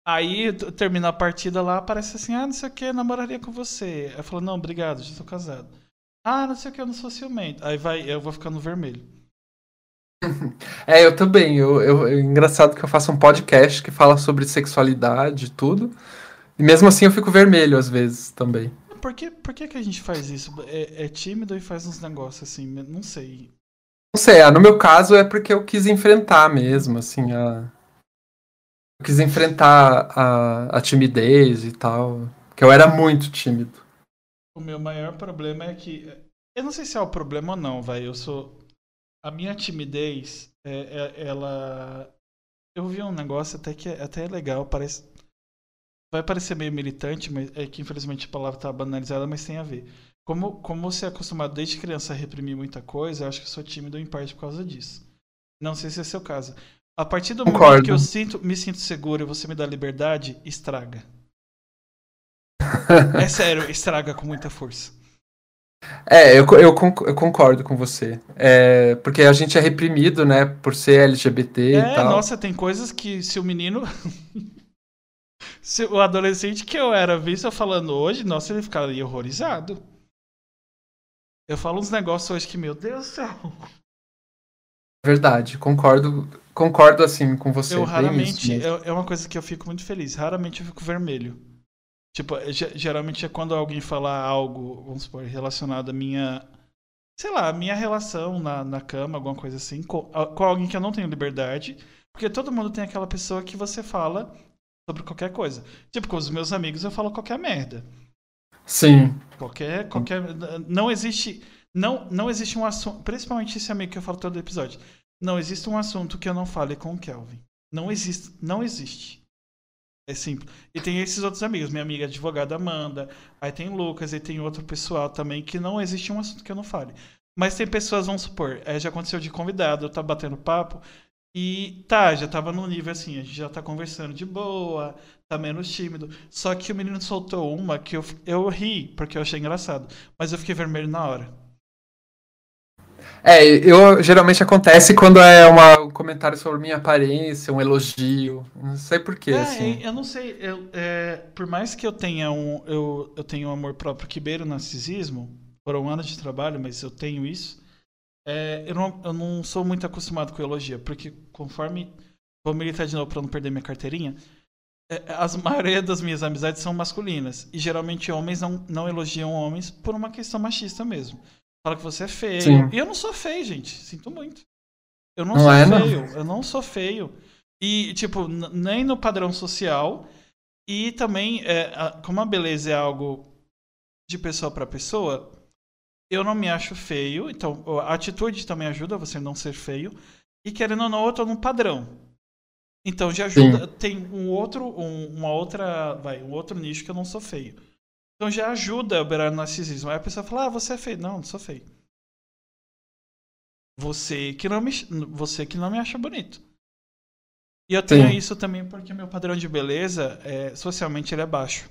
Aí termina a partida lá, aparece assim, ah, não sei o que, namoraria com você. Eu falo, não, obrigado, já tô casado. Ah, não sei o que, eu não sou ciumento. Aí vai, eu vou ficar no vermelho. É, eu também. Eu, eu, é engraçado que eu faço um podcast que fala sobre sexualidade e tudo. E mesmo assim eu fico vermelho às vezes também. Por que, por que, que a gente faz isso? É, é tímido e faz uns negócios assim, não sei. Não sei, ah, no meu caso é porque eu quis enfrentar mesmo, assim, a. Eu quis enfrentar a, a timidez e tal. Que eu era muito tímido. O meu maior problema é que. Eu não sei se é o problema ou não, vai. Eu sou. A minha timidez, é, é, ela. Eu vi um negócio até que é, até é legal, parece. Vai parecer meio militante, mas é que infelizmente a palavra tá banalizada, mas tem a ver. Como, como você é acostumado desde criança a reprimir muita coisa, eu acho que eu sou tímido em parte por causa disso. Não sei se é seu caso. A partir do Concordo. momento que eu sinto, me sinto seguro e você me dá liberdade, estraga. é sério, estraga com muita força. É, eu, eu, concordo com você. É, porque a gente é reprimido, né, por ser LGBT é, e tal. Nossa, tem coisas que se o menino. se o adolescente que eu era visto falando hoje, nossa, ele ficaria horrorizado. Eu falo uns negócios hoje que, meu Deus do céu. Verdade, concordo, concordo assim com você. Eu raramente, é, é uma coisa que eu fico muito feliz. Raramente eu fico vermelho. Tipo, é, geralmente é quando alguém fala algo, vamos supor, relacionado à minha. Sei lá, a minha relação na, na cama, alguma coisa assim, com, com alguém que eu não tenho liberdade. Porque todo mundo tem aquela pessoa que você fala sobre qualquer coisa. Tipo, com os meus amigos eu falo qualquer merda. Sim. Qualquer, qualquer. Não existe. Não, não existe um assunto. Principalmente esse amigo que eu falo todo episódio. Não existe um assunto que eu não fale com o Kelvin. Não existe. Não existe. É simples. E tem esses outros amigos. Minha amiga advogada Amanda. Aí tem Lucas. E tem outro pessoal também que não existe um assunto que eu não fale. Mas tem pessoas, vamos supor, é, já aconteceu de convidado, eu tá batendo papo. E tá, já tava no nível assim, a gente já tá conversando de boa, tá menos tímido. Só que o menino soltou uma que eu, eu ri, porque eu achei engraçado. Mas eu fiquei vermelho na hora. É, eu geralmente acontece quando é uma, um comentário sobre minha aparência, um elogio. Não sei porquê, é, assim. Eu não sei. Eu, é, por mais que eu tenha um. Eu, eu tenho um amor próprio que beira o narcisismo, foram anos de trabalho, mas eu tenho isso. É, eu, não, eu não sou muito acostumado com elogio, porque conforme. Vou militar de novo pra não perder minha carteirinha. É, as maioria das minhas amizades são masculinas. E geralmente homens não, não elogiam homens por uma questão machista mesmo. Fala que você é feio. Sim. E eu não sou feio, gente. Sinto muito. Eu não, não sou é, feio. Não. Eu não sou feio. E, tipo, nem no padrão social. E também, é, como a beleza é algo de pessoa para pessoa, eu não me acho feio. Então, a atitude também ajuda você não ser feio. E querendo ou não, eu tô num padrão. Então já ajuda. Sim. Tem um outro, um, uma outra, vai, um outro nicho que eu não sou feio. Então já ajuda a beirar o narcisismo. Aí a pessoa fala, ah, você é feio. Não, não sou feio. Você que não me, você que não me acha bonito. E eu tenho Sim. isso também porque meu padrão de beleza, é, socialmente, ele é baixo.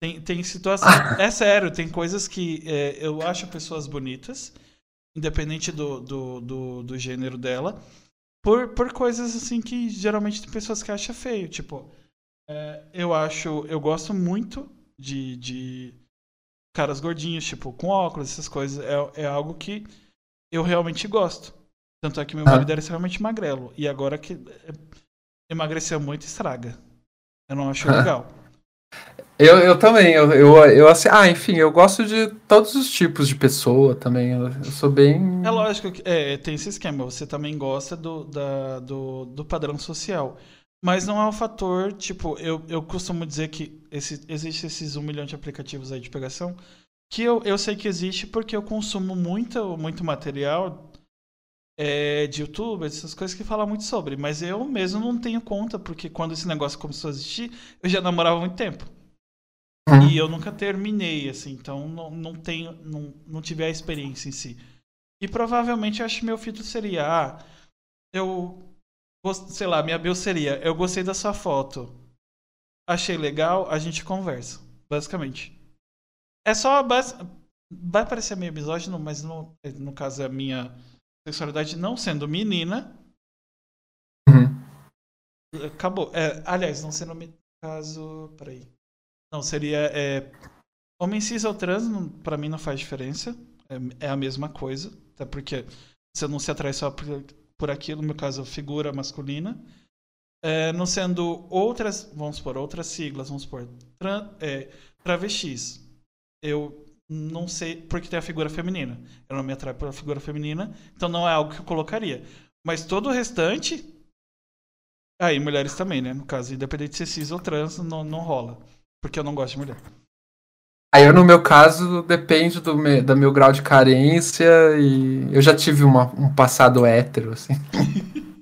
Tem, tem situações. é sério, tem coisas que é, eu acho pessoas bonitas, independente do, do, do, do gênero dela por, por coisas assim que geralmente tem pessoas que acham feio. Tipo, é, eu acho. Eu gosto muito de, de caras gordinhos, tipo, com óculos, essas coisas. É, é algo que eu realmente gosto. Tanto é que meu ah. marido era extremamente magrelo. E agora que emagreceu muito, estraga. Eu não acho legal. Eu, eu também, eu, eu, eu assim, ah, enfim, eu gosto de todos os tipos de pessoa também, eu, eu sou bem... É lógico que é, tem esse esquema, você também gosta do, da, do, do padrão social, mas não é um fator, tipo, eu, eu costumo dizer que esse, existe esses um milhão de aplicativos aí de pegação, que eu, eu sei que existe porque eu consumo muito, muito material é, de YouTube, essas coisas que falam muito sobre, mas eu mesmo não tenho conta, porque quando esse negócio começou a existir, eu já namorava há muito tempo. Uhum. E eu nunca terminei, assim, então não, não tenho, não, não tive a experiência em si. E provavelmente eu acho que meu filtro seria, ah, eu, sei lá, minha bio seria, eu gostei da sua foto, achei legal, a gente conversa, basicamente. É só, vai parecer meio misógino, mas no, no caso é a minha sexualidade não sendo menina, Acabou. É, aliás, não sendo no caso. Peraí. Não, seria. É, homem cis ou trans, pra mim não faz diferença. É, é, a mesma coisa. Até porque você não se atrai só por, por aquilo, no meu caso, figura masculina. É, não sendo outras, vamos supor, outras siglas, vamos supor, tra, é, travestis. Eu não sei porque tem a figura feminina. Eu não me atraio pela figura feminina, então não é algo que eu colocaria. Mas todo o restante. Aí, mulheres também, né? No caso, independente de ser cis ou trans, não, não rola. Porque eu não gosto de mulher. Aí eu, no meu caso, depende do meu, do meu grau de carência e eu já tive uma, um passado hétero, assim.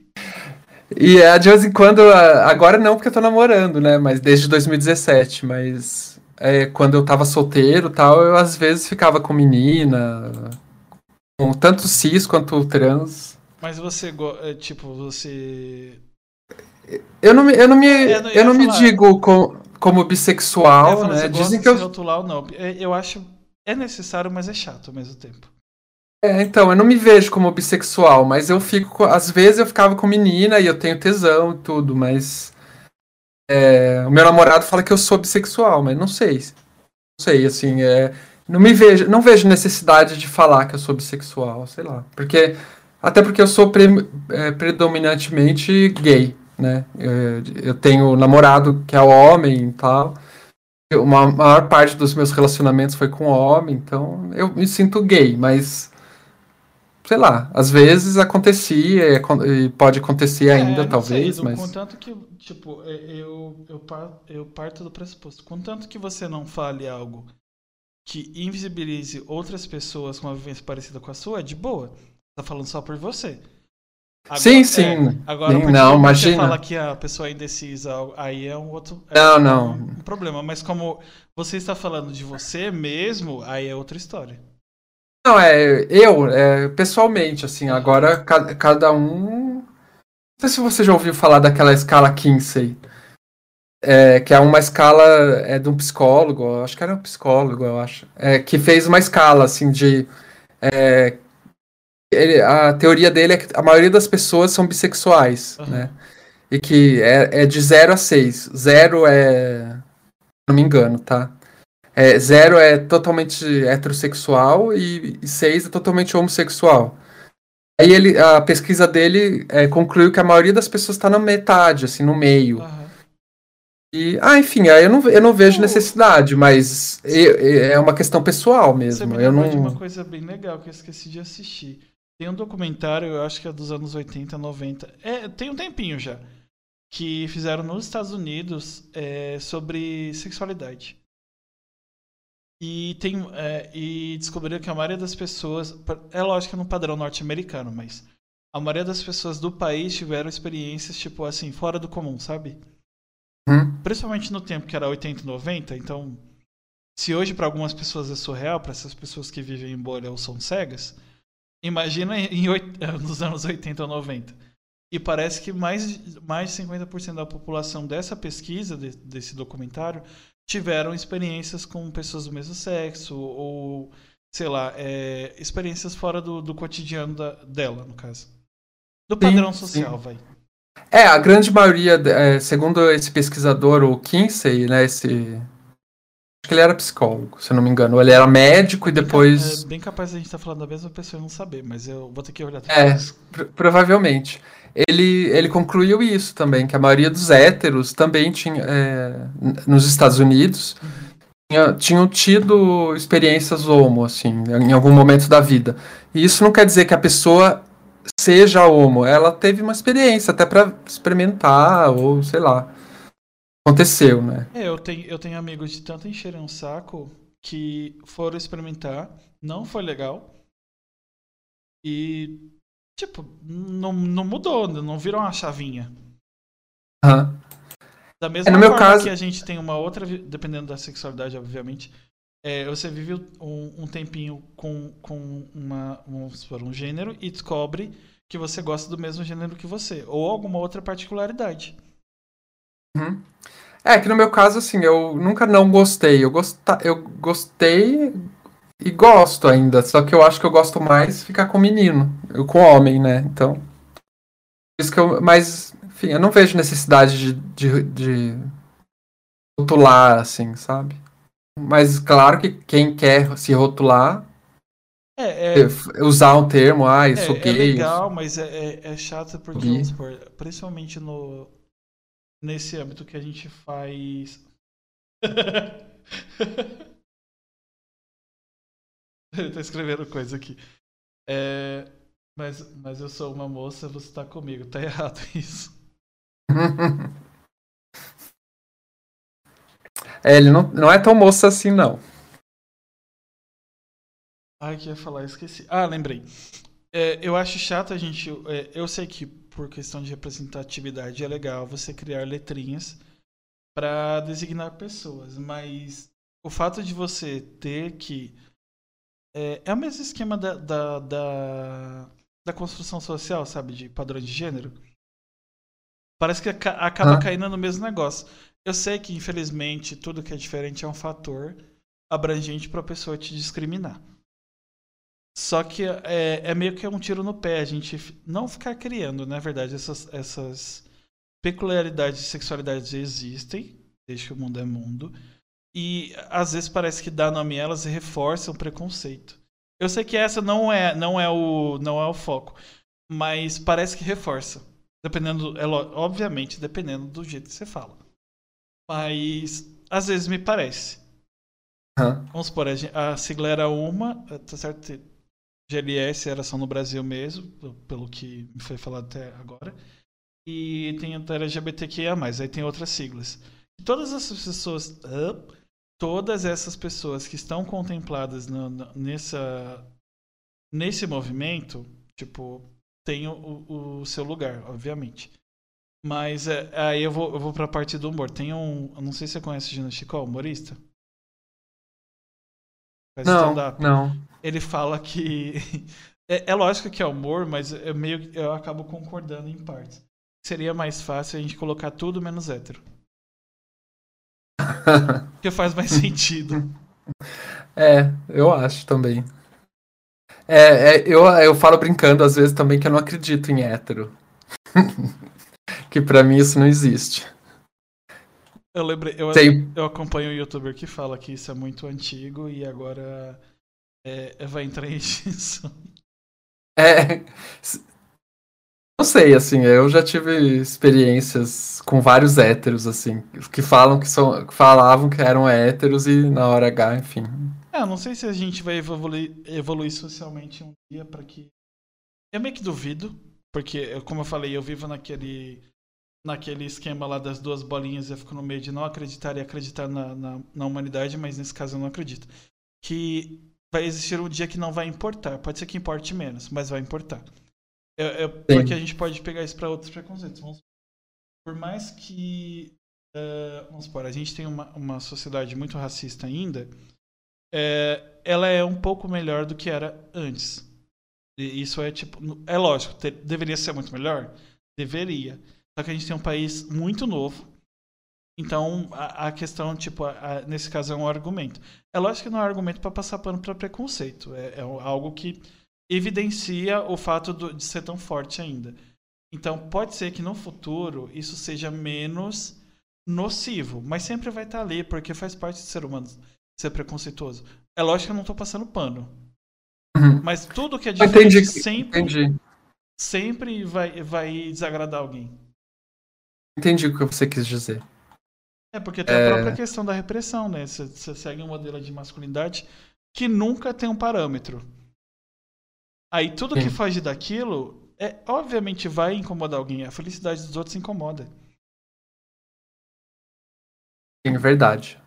e é, de vez em quando, agora não porque eu tô namorando, né? Mas desde 2017, mas é, quando eu tava solteiro tal, eu às vezes ficava com menina, com tanto cis quanto trans. Mas você, é, tipo, você... Eu não me, eu não me, é, eu não me digo com, como bissexual, né? Você Dizem que eu rotular ou não. É, eu acho é necessário, mas é chato ao mesmo tempo. É, então, eu não me vejo como bissexual, mas eu fico. Às vezes eu ficava com menina e eu tenho tesão e tudo, mas. É, o meu namorado fala que eu sou bissexual, mas não sei. Não sei, assim, é, não me vejo, não vejo necessidade de falar que eu sou bissexual, sei lá. Porque. Até porque eu sou pre, é, predominantemente gay né? Eu, eu tenho namorado que é homem e tal. Uma maior parte dos meus relacionamentos foi com homem, então eu me sinto gay, mas sei lá, às vezes acontecia e pode acontecer é, ainda, talvez, sei, mas... Contanto que, tipo, é, eu, eu, eu parto do pressuposto, contanto que você não fale algo que invisibilize outras pessoas com uma vivência parecida com a sua, é de boa. Tá falando só por você. Agora, sim, sim. É, agora, sim, não, imagina. você fala que a pessoa é indecisa, aí é um outro é não, não. Um, problema. Mas como você está falando de você mesmo, aí é outra história. Não, é eu, é, pessoalmente, assim, agora cada, cada um. Não sei se você já ouviu falar daquela escala Kinsey. É, que é uma escala é, de um psicólogo, acho que era um psicólogo, eu acho, é, que fez uma escala assim de é, ele, a teoria dele é que a maioria das pessoas são bissexuais, uhum. né? E que é, é de 0 a 6. 0 é. Não me engano, tá? É, zero é totalmente heterossexual e 6 é totalmente homossexual. Aí ele, a pesquisa dele é, concluiu que a maioria das pessoas está na metade, assim, no meio. Uhum. E, ah, enfim, aí eu não, eu não vejo necessidade, mas é uma questão pessoal mesmo. Você me eu não... de uma coisa bem legal que eu esqueci de assistir. Tem um documentário, eu acho que é dos anos 80, 90. É, tem um tempinho já. Que fizeram nos Estados Unidos é, sobre sexualidade. E, tem, é, e descobriram que a maioria das pessoas. É lógico que é no padrão norte-americano, mas. A maioria das pessoas do país tiveram experiências, tipo assim, fora do comum, sabe? Hum. Principalmente no tempo que era 80 e 90, então. Se hoje para algumas pessoas é surreal, para essas pessoas que vivem em bolha ou são cegas, Imagina em, nos anos 80 ou 90. E parece que mais, mais de 50% da população dessa pesquisa, de, desse documentário, tiveram experiências com pessoas do mesmo sexo, ou, sei lá, é, experiências fora do, do cotidiano da, dela, no caso. Do padrão sim, social, sim. vai. É, a grande maioria, é, segundo esse pesquisador, o Kinsey, né, esse que ele era psicólogo, se não me engano. Ele era médico e depois. É bem capaz de a gente estar tá falando da mesma pessoa e não saber, mas eu vou ter que olhar. É, provavelmente. Ele, ele concluiu isso também, que a maioria dos héteros também tinha. É, nos Estados Unidos. Uhum. Tinha, tinham tido experiências homo, assim, em algum momento da vida. E isso não quer dizer que a pessoa seja homo. Ela teve uma experiência até para experimentar, ou sei lá aconteceu, né? É, eu tenho, eu tenho amigos de tanto encherem um saco que foram experimentar, não foi legal. E, tipo, não, não mudou, não virou uma chavinha. Uhum. Da mesma é, no forma meu caso... que a gente tem uma outra, dependendo da sexualidade, obviamente, é, você vive um, um, tempinho com, com uma, supor, um gênero e descobre que você gosta do mesmo gênero que você, ou alguma outra particularidade. Uhum. É, que no meu caso, assim, eu nunca não gostei. Eu, gosta, eu gostei e gosto ainda. Só que eu acho que eu gosto mais ficar com menino. Eu com homem, né? Então. Isso que eu. Mas enfim, eu não vejo necessidade de, de, de rotular, assim, sabe? Mas claro que quem quer se rotular é, é, usar um termo, ah, eu sou é, gay. É legal, mas é, é, é chato porque, principalmente no, nesse âmbito que a gente faz. Ele tá escrevendo coisa aqui. É, mas, mas eu sou uma moça, você tá comigo. Tá errado isso. é, ele não, não é tão moça assim, não. Ai, que ia falar, esqueci. Ah, lembrei. É, eu acho chato a gente. É, eu sei que por questão de representatividade é legal você criar letrinhas para designar pessoas, mas o fato de você ter que. É, é o mesmo esquema da, da, da, da, construção social, sabe? De padrões de gênero. Parece que acaba ah. caindo no mesmo negócio. Eu sei que, infelizmente, tudo que é diferente é um fator abrangente para a pessoa te discriminar. Só que é, é, meio que um tiro no pé a gente não ficar criando, na verdade, essas, essas peculiaridades de sexualidade existem, desde que o mundo é mundo. E às vezes parece que dá nome a elas e reforça o preconceito. Eu sei que essa não é, não é, o, não é o foco, mas parece que reforça. Dependendo, é, obviamente, dependendo do jeito que você fala. Mas às vezes me parece. Uhum. Vamos supor, a, a sigla era uma, tá certo? GLS era só no Brasil mesmo, pelo que me foi falado até agora. E tem a LGBTQIA+, aí tem outras siglas. E todas essas pessoas, todas essas pessoas que estão contempladas no, no, nessa, nesse movimento, tipo, tem o, o seu lugar, obviamente. Mas é, aí eu vou, eu vou pra parte do humor. Tem um. Não sei se você conhece o Gina Chicó, humorista. Faz não, não. Ele fala que. É, é, lógico que é humor, mas eu meio eu acabo concordando em partes. Seria mais fácil a gente colocar tudo menos hétero. Porque faz mais sentido. É, eu acho também. É, é, eu, eu falo brincando às vezes também que eu não acredito em hétero. que para mim isso não existe. Eu lembrei, eu, eu acompanho um youtuber que fala que isso é muito antigo e agora é, vai entrar em extinção. É. Não sei, assim, eu já tive experiências com vários héteros, assim, que falam que são. Que falavam que eram héteros e na hora H, enfim. É, não sei se a gente vai evoluir, evoluir socialmente um dia para que. Eu meio que duvido, porque, como eu falei, eu vivo naquele naquele esquema lá das duas bolinhas, eu fico no meio de não acreditar e acreditar na, na, na, humanidade, mas nesse caso eu não acredito. Que vai existir um dia que não vai importar. Pode ser que importe menos, mas vai importar. É, é porque a gente pode pegar isso para outros preconceitos. Vamos, por mais que. Uh, vamos supor, a gente tem uma, uma sociedade muito racista ainda, é, ela é um pouco melhor do que era antes. E isso é tipo. É lógico, ter, deveria ser muito melhor? Deveria. Só que a gente tem um país muito novo. Então, a, a questão, tipo, a, a, nesse caso é um argumento. É lógico que não é um argumento para passar pano para preconceito. É, é, algo que evidencia o fato do, de ser tão forte ainda. Então, pode ser que no futuro isso seja menos nocivo, mas sempre vai estar ali, porque faz parte do ser humano ser preconceituoso. É lógico que eu não estou passando pano. Uhum. Mas tudo que é diferente entendi, sempre, entendi. sempre vai, vai desagradar alguém. Entendi o que você quis dizer. É, porque tem é... a própria questão da repressão, né? Você, você segue um modelo de masculinidade que nunca tem um parâmetro. Aí tudo Sim. que foge daquilo, é, obviamente vai incomodar alguém. A felicidade dos outros incomoda. Sim, verdade.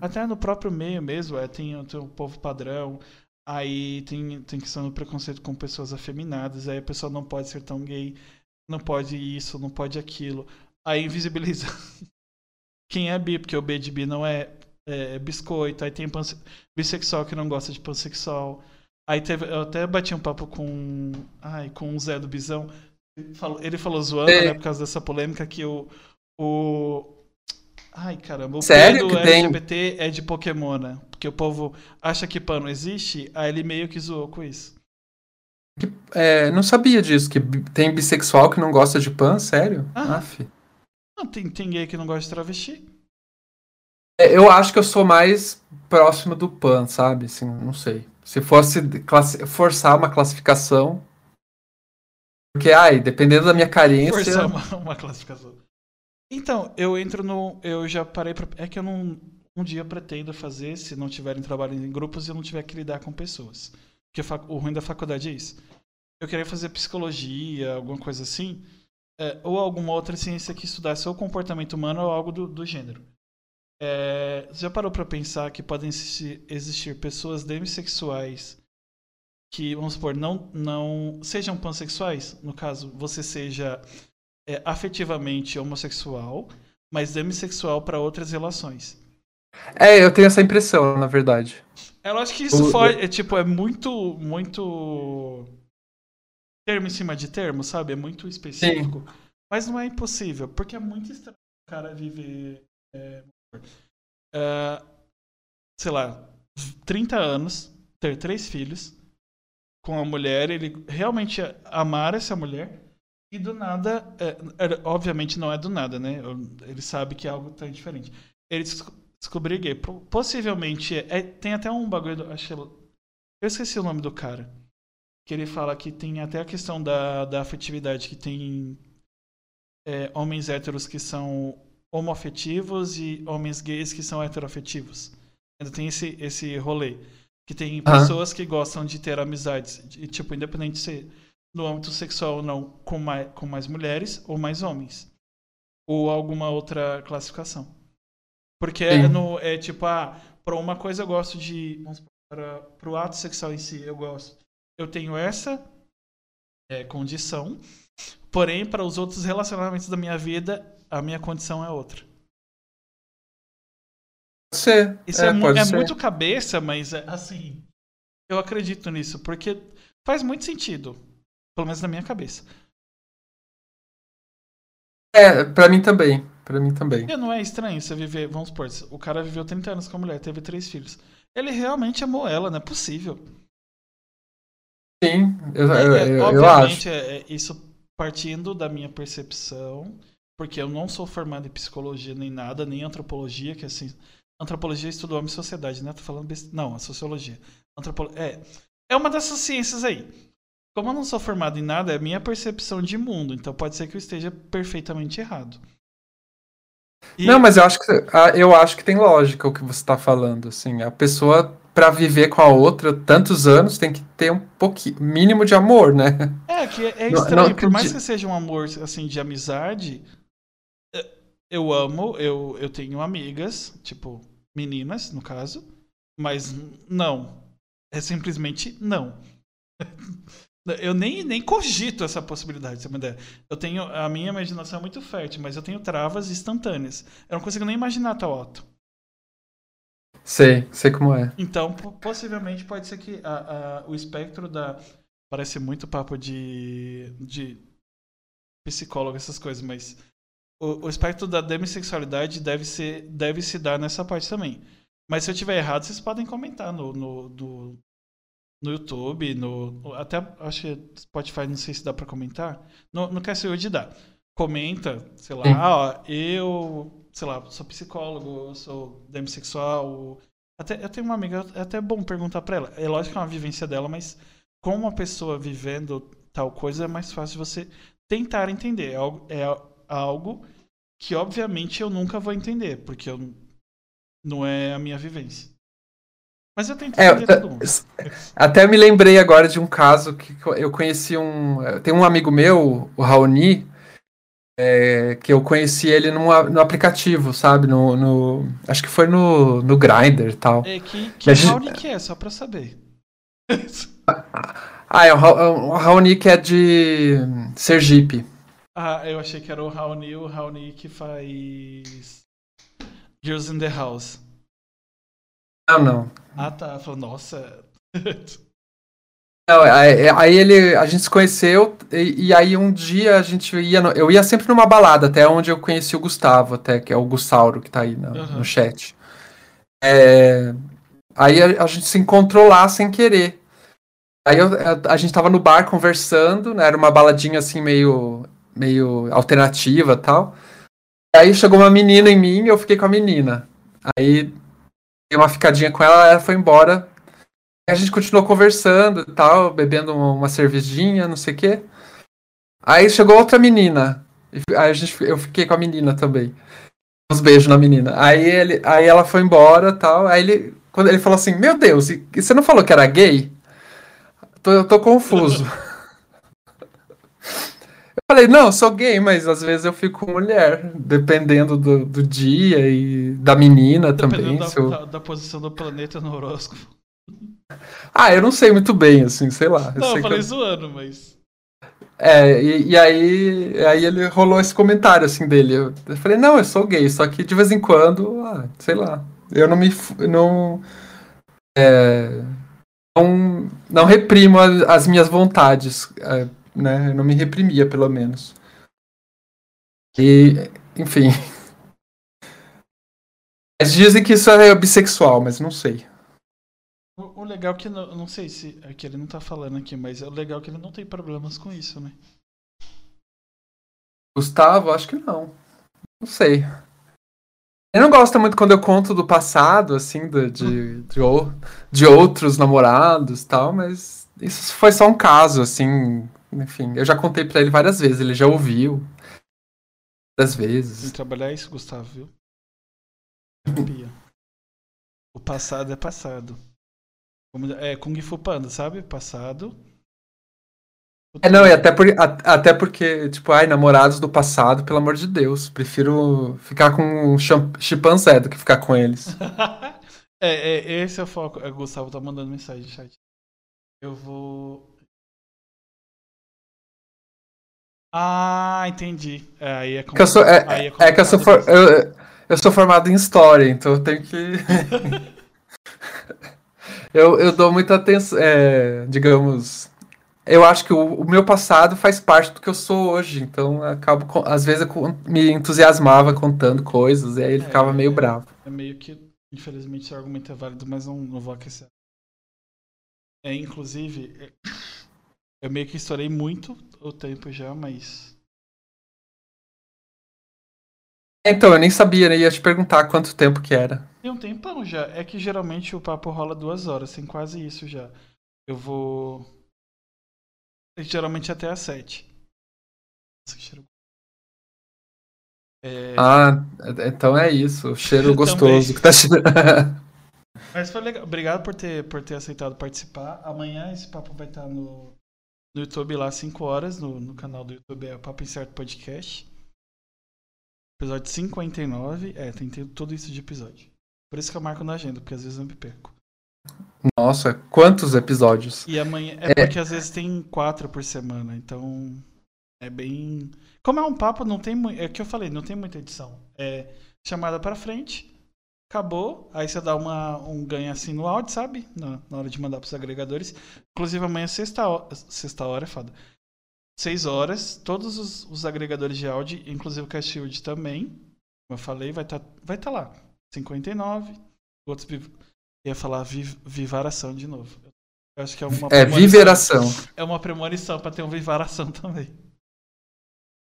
Até no próprio meio mesmo, é, tem, tem o povo padrão, aí tem, tem questão do preconceito com pessoas afeminadas, aí a pessoa não pode ser tão gay não pode isso, não pode aquilo. Aí invisibiliza quem é bi, porque o B de bi não é, é biscoito. Aí tem bissexual que não gosta de pansexual. Aí teve, eu até bati um papo com, ai, com o Zé do Bisão. Ele falou, ele falou zoando, é. né, por causa dessa polêmica, que o. o ai, caramba, o Sério do LGBT tem? é de Pokémon, né? Porque o povo acha que pano existe, aí ele meio que zoou com isso. É, não sabia disso, que tem bissexual que não gosta de pan, sério? Ah. Não, tem, tem gay que não gosta de travesti. É, eu acho que eu sou mais próximo do pan, sabe? Assim, não sei. Se fosse forçar uma classificação. Porque, ai, dependendo da minha carência. Forçar uma, uma classificação. Então, eu entro no. Eu já parei pra. É que eu não. Um dia pretendo fazer, se não tiverem trabalho em grupos e eu não tiver que lidar com pessoas. Porque o ruim da faculdade é isso. Eu queria fazer psicologia, alguma coisa assim. É, ou alguma outra ciência que estudasse o comportamento humano ou algo do, do gênero. É, já parou para pensar que podem existir, existir pessoas demissexuais que, vamos supor, não, não sejam pansexuais? No caso, você seja é, afetivamente homossexual, mas demissexual para outras relações. É, eu tenho essa impressão, na verdade. É, eu acho que isso foi, é, tipo, é muito, muito termo em cima de termo, sabe? É muito específico. Sim. Mas não é impossível, porque é muito estranho o cara viver. É, uh, sei lá, 30 anos, ter três filhos, com a mulher, ele realmente amar essa mulher, e do nada, é, obviamente não é do nada, né? Ele sabe que é algo tão diferente. Ele descobrir gay. Possivelmente, é, tem até um bagulho, do, acho, eu esqueci o nome do cara, que ele fala que tem até a questão da, da afetividade, que tem é, homens héteros que são homoafetivos e homens gays que são heteroafetivos. Ainda tem esse, esse rolê. Que tem pessoas que gostam de ter amizades, de, tipo, independente de ser no âmbito sexual ou não, com mais, com mais mulheres ou mais homens. Ou alguma outra classificação. Porque é, no, é tipo, ah, para uma coisa eu gosto de. Para o ato sexual em si, eu gosto. Eu tenho essa é, condição, porém, para os outros relacionamentos da minha vida, a minha condição é outra. Ser. Isso é, é, é muito cabeça, mas é, assim. Eu acredito nisso, porque faz muito sentido. Pelo menos na minha cabeça. É, pra mim também. Pra mim também. E não é estranho você viver, vamos supor, o cara viveu 30 anos com a mulher, teve três filhos. Ele realmente amou ela, não é possível. Sim, eu, é, eu, eu, obviamente, é, é, isso partindo da minha percepção, porque eu não sou formado em psicologia nem nada, nem antropologia, que é assim. Antropologia estuda homem e sociedade, né? Tô falando best... Não, a sociologia. Antropolo... É. É uma dessas ciências aí. Como eu não sou formado em nada, é minha percepção de mundo, então pode ser que eu esteja perfeitamente errado. E... Não, mas eu acho que ah, eu acho que tem lógica o que você está falando. Assim, a pessoa para viver com a outra tantos anos tem que ter um pouquinho mínimo de amor, né? É que é estranho, não, não, por mais que seja um amor assim de amizade, é, eu amo, eu, eu tenho amigas, tipo meninas no caso, mas não, é simplesmente não. Eu nem, nem cogito essa possibilidade, se ideia. Eu tenho. A minha imaginação é muito fértil, mas eu tenho travas instantâneas. Eu não consigo nem imaginar tal alto. Sei, sei como é. Então, possivelmente pode ser que a, a, o espectro da. Parece muito papo de. de psicólogo, essas coisas, mas. O, o espectro da demissexualidade deve, ser, deve se dar nessa parte também. Mas se eu tiver errado, vocês podem comentar no, no, do, no YouTube, no até acho que Spotify, não sei se dá para comentar. No, no Cast dá. Comenta, sei lá, ó, eu, sei lá, sou psicólogo, sou demissexual. Até eu tenho uma amiga, é até bom perguntar para ela. É lógico que é uma vivência dela, mas como uma pessoa vivendo tal coisa é mais fácil você tentar entender. É algo, é algo que obviamente eu nunca vou entender, porque eu, não é a minha vivência. Mas eu tento é, todo mundo. Até me lembrei agora de um caso que eu conheci um. Tem um amigo meu, o Raoni, é, que eu conheci ele num, no aplicativo, sabe? No, no, acho que foi no, no Grindr e tal. É, que, que. Raoni que é, só pra saber. ah, é o, o Raoni que é de Sergipe. Ah, eu achei que era o Raoni, o Raoni que faz Girls in the House. Não, não. Ah, tá. Falou, nossa. Não, aí, aí, ele, a gente se conheceu e, e, aí um dia a gente ia, no, eu ia sempre numa balada, até onde eu conheci o Gustavo, até que é o Gussauro que tá aí no, uhum. no chat. É, aí a, a, gente se encontrou lá sem querer. Aí eu, a, a gente tava no bar conversando, né? Era uma baladinha assim meio, meio alternativa tal. Aí chegou uma menina em mim e eu fiquei com a menina. Aí dei uma ficadinha com ela, ela foi embora. A gente continuou conversando e tal, bebendo uma cervejinha, não sei o quê. Aí chegou outra menina. Aí a gente, eu fiquei com a menina também. Uns beijos na menina. Aí, ele, aí ela foi embora tal. Aí ele, quando ele falou assim: Meu Deus, e, e você não falou que era gay? Tô, eu tô confuso. falei: Não, eu sou gay, mas às vezes eu fico mulher, dependendo do, do dia e da menina dependendo também. Da, eu... da, da, posição do planeta no horóscopo. Ah, eu não sei muito bem, assim, sei lá. Não, eu, eu falei eu... zoando, mas. É, e, e, aí, aí ele rolou esse comentário assim dele. Eu, falei, não, eu sou gay, só que de vez em quando, ah, sei lá, eu não me. não. É, não, não reprimo as minhas vontades, é, né? Eu não me reprimia, pelo menos. E, enfim. Eles dizem que isso é bissexual, mas não sei. O, o legal é que, não, não sei se é que ele não tá falando aqui, mas é o legal é que ele não tem problemas com isso, né? Gustavo, acho que não. Não sei. Ele não gosta muito quando eu conto do passado, assim, de, de, de, de outros namorados tal, mas isso foi só um caso, assim. Enfim, eu já contei pra ele várias vezes, ele já ouviu. Várias vezes. Tem que trabalhar isso, Gustavo, viu? O passado é passado. É Kung Fu Panda, sabe? Passado. É, não, e até, por, a, até porque, tipo, ai, namorados do passado, pelo amor de Deus, prefiro ficar com um chimpanzé do que ficar com eles. é, é, esse é o foco. O Gustavo tá mandando mensagem no chat. Eu vou. Ah, entendi. É, aí é, que eu sou, é, é, é que eu sou, for, eu, eu sou formado em história, então eu tenho que. eu, eu dou muita atenção, é, digamos. Eu acho que o, o, meu passado faz parte do que eu sou hoje, então acabo, às vezes eu me entusiasmava contando coisas, e aí ele é, ficava meio é, bravo. É meio que, infelizmente, esse argumento é válido, mas não, não vou aquecer. É, inclusive, é, eu meio que estourei muito o tempo já, mas. Então, eu nem sabia, né? Ia te perguntar quanto tempo que era. Tem um tempão já. É que geralmente o papo rola duas horas, tem quase isso já. Eu vou. Geralmente até às sete. É... Ah, então é isso. O cheiro gostoso que tá cheirando. Mas foi legal. Obrigado por ter, por ter aceitado participar. Amanhã esse papo vai estar no, no YouTube lá às 5 horas, no, no canal do YouTube é o Papo Incerto Podcast. Episódio 59. É, tem tudo isso de episódio. Por isso que eu marco na agenda, porque às vezes eu me perco. Nossa, quantos episódios? E amanhã. É, é porque às vezes tem quatro por semana, então. É bem. Como é um papo, não tem muito. É o que eu falei, não tem muita edição. É chamada para frente, acabou. Aí você dá uma, um ganho assim no áudio, sabe? Na, na hora de mandar pros agregadores. Inclusive amanhã, sexta, sexta hora, é foda. Seis horas, todos os, os agregadores de áudio, inclusive o Cashield também. Como eu falei, vai estar tá, vai tá lá. 59. Outros ia falar viv, vivaração de novo. Eu acho que é uma É viveração. É uma premonição para ter um vivaração também.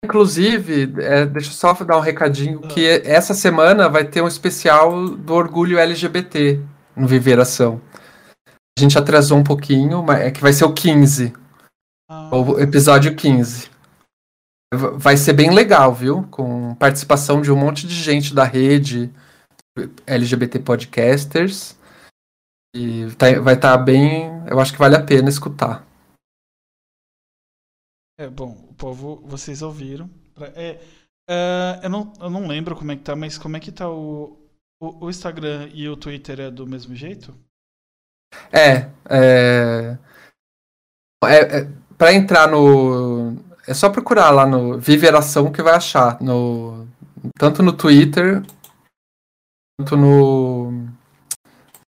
Inclusive, é, deixa eu só dar um recadinho que ah. essa semana vai ter um especial do orgulho LGBT no Viveração. A gente atrasou um pouquinho, mas é que vai ser o 15. Ah. O episódio 15. Vai ser bem legal, viu? Com participação de um monte de gente da rede, LGBT Podcasters. E tá, vai estar tá bem. Eu acho que vale a pena escutar. É, bom, o povo, vocês ouviram. É, é, eu, não, eu não lembro como é que tá, mas como é que tá o, o, o Instagram e o Twitter é do mesmo jeito? É. é, é, é para entrar no. É só procurar lá no Viveração que vai achar. No, tanto no Twitter quanto no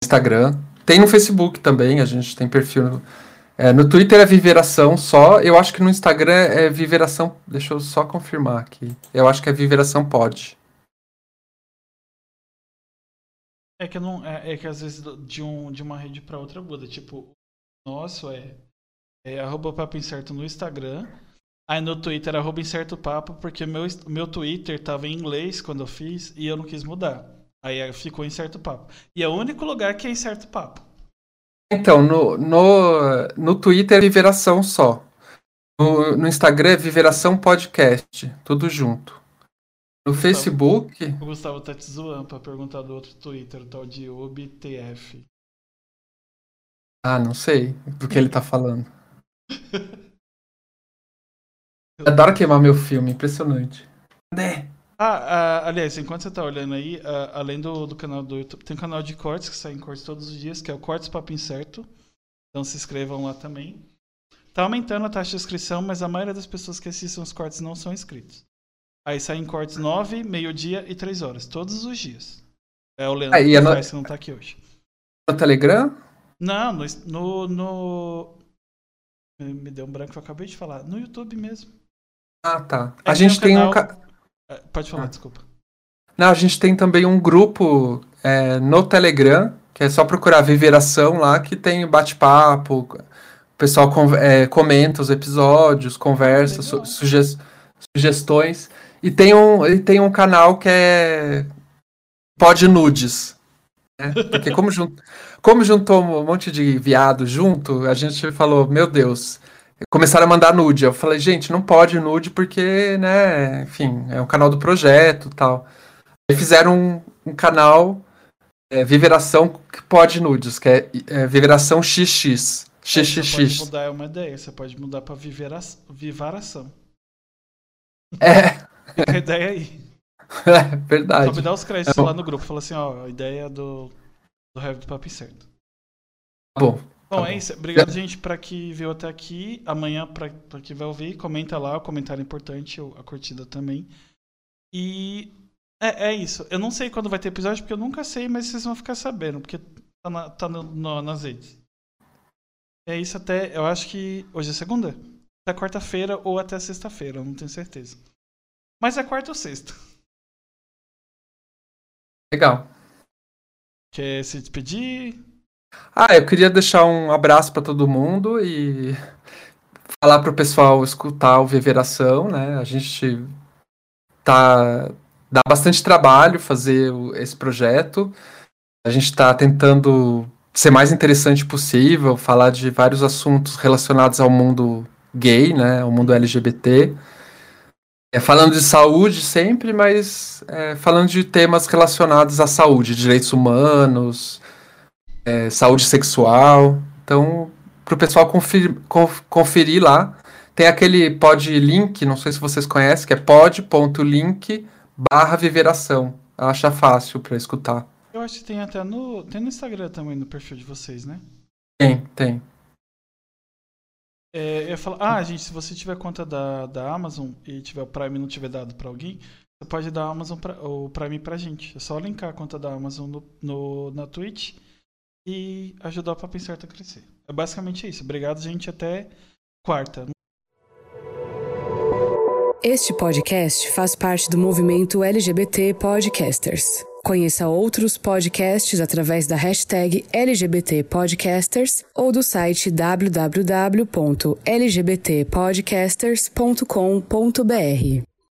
Instagram. Tem no Facebook também, a gente tem perfil. No, é, no Twitter é Viveração só. Eu acho que no Instagram é Viveração. Deixa eu só confirmar aqui. Eu acho que é Viveração Pode. É que não é, é, que às vezes de, um, de uma rede para outra muda. Tipo, nosso é É arroba papo incerto no Instagram. Aí no Twitter, arroba incerto papo, porque meu, meu Twitter tava em inglês quando eu fiz e eu não quis mudar. Aí ficou incerto papo. E é o único lugar que é incerto papo. Então, no, no, no Twitter é Viveração só. No, no Instagram é Viveração Podcast, tudo junto. No Gustavo, Facebook. O Gustavo tá te zoando pra perguntar do outro Twitter, o tal de UBTF. Ah, não sei do que ele tá falando. Adoro queimar meu filme, impressionante. Cadê? Ah, ah, aliás, enquanto você tá olhando aí, ah, além do, do canal do YouTube, tem um canal de cortes que sai em cortes todos os dias, que é o Cortes Papo Incerto. Então se inscrevam lá também. Tá aumentando a taxa de inscrição, mas a maioria das pessoas que assistem os cortes não são inscritos. Aí saem cortes 9, meio-dia e 3 horas, todos os dias. É o Leandro que, no... faz, que não tá aqui hoje. No Telegram? Não, no, no, no... Me deu um branco que eu acabei de falar. No YouTube mesmo. Ah, tá. É a gente tem um. Ca... É, pode falar, ah. desculpa. Não, a gente tem também um grupo é, no Telegram, que é só procurar Viveração lá, que tem bate-papo, o pessoal é, comenta os episódios, conversa, su suge sugestões. E tem, um, e tem um canal que é Pod Nudes. Né? Porque como, jun como juntou um monte de viado junto, a gente falou, meu Deus, começaram a mandar nude. Eu falei, gente, não pode nude porque, né, enfim, é um canal do projeto tal. Aí fizeram um, um canal é, Viveração que pode nudes, que é, é Viveração XX. XXX. Você pode mudar, é uma ideia, você pode mudar pra vivera, Vivaração. É. Fica a ideia aí. É, verdade. Só me dá os créditos é lá no grupo. Fala assim, ó, a ideia do, do Heavy do Papo Certo. Bom. Bom, tá é isso. Obrigado, gente, para que veio até aqui. Amanhã, para quem vai ouvir, comenta lá, o comentário é importante, a curtida também. E é, é, isso. Eu não sei quando vai ter episódio, porque eu nunca sei, mas vocês vão ficar sabendo, porque tá, na, tá no, no, nas redes. É isso até. Eu acho que. Hoje é segunda? Até quarta-feira ou até sexta-feira, eu não tenho certeza. Mas é quarta ou sexta. Legal. Quer se despedir? Ah, eu queria deixar um abraço para todo mundo e falar para o pessoal escutar o Viveração, né? A gente tá dá bastante trabalho fazer esse projeto. A gente está tentando ser mais interessante possível, falar de vários assuntos relacionados ao mundo gay, né, ao mundo LGBT. É, falando de saúde sempre, mas é, falando de temas relacionados à saúde, direitos humanos, é, saúde sexual. Então, para o pessoal conferir, conferir lá, tem aquele pod link, não sei se vocês conhecem, que é pod.link barra viveração. Acha fácil para escutar. Eu acho que tem até no. Tem no Instagram também, no perfil de vocês, né? Tem, tem. É, eu ia falar, ah, gente, se você tiver conta da, da Amazon e tiver o Prime e não tiver dado para alguém, você pode dar Amazon pra, o Prime pra gente. É só linkar a conta da Amazon no, no na Twitch e ajudar o Papo Incerto a crescer. É basicamente isso. Obrigado, gente. Até quarta. Este podcast faz parte do movimento LGBT Podcasters. Conheça outros podcasts através da hashtag LGBT Podcasters ou do site www.lgbtpodcasters.com.br.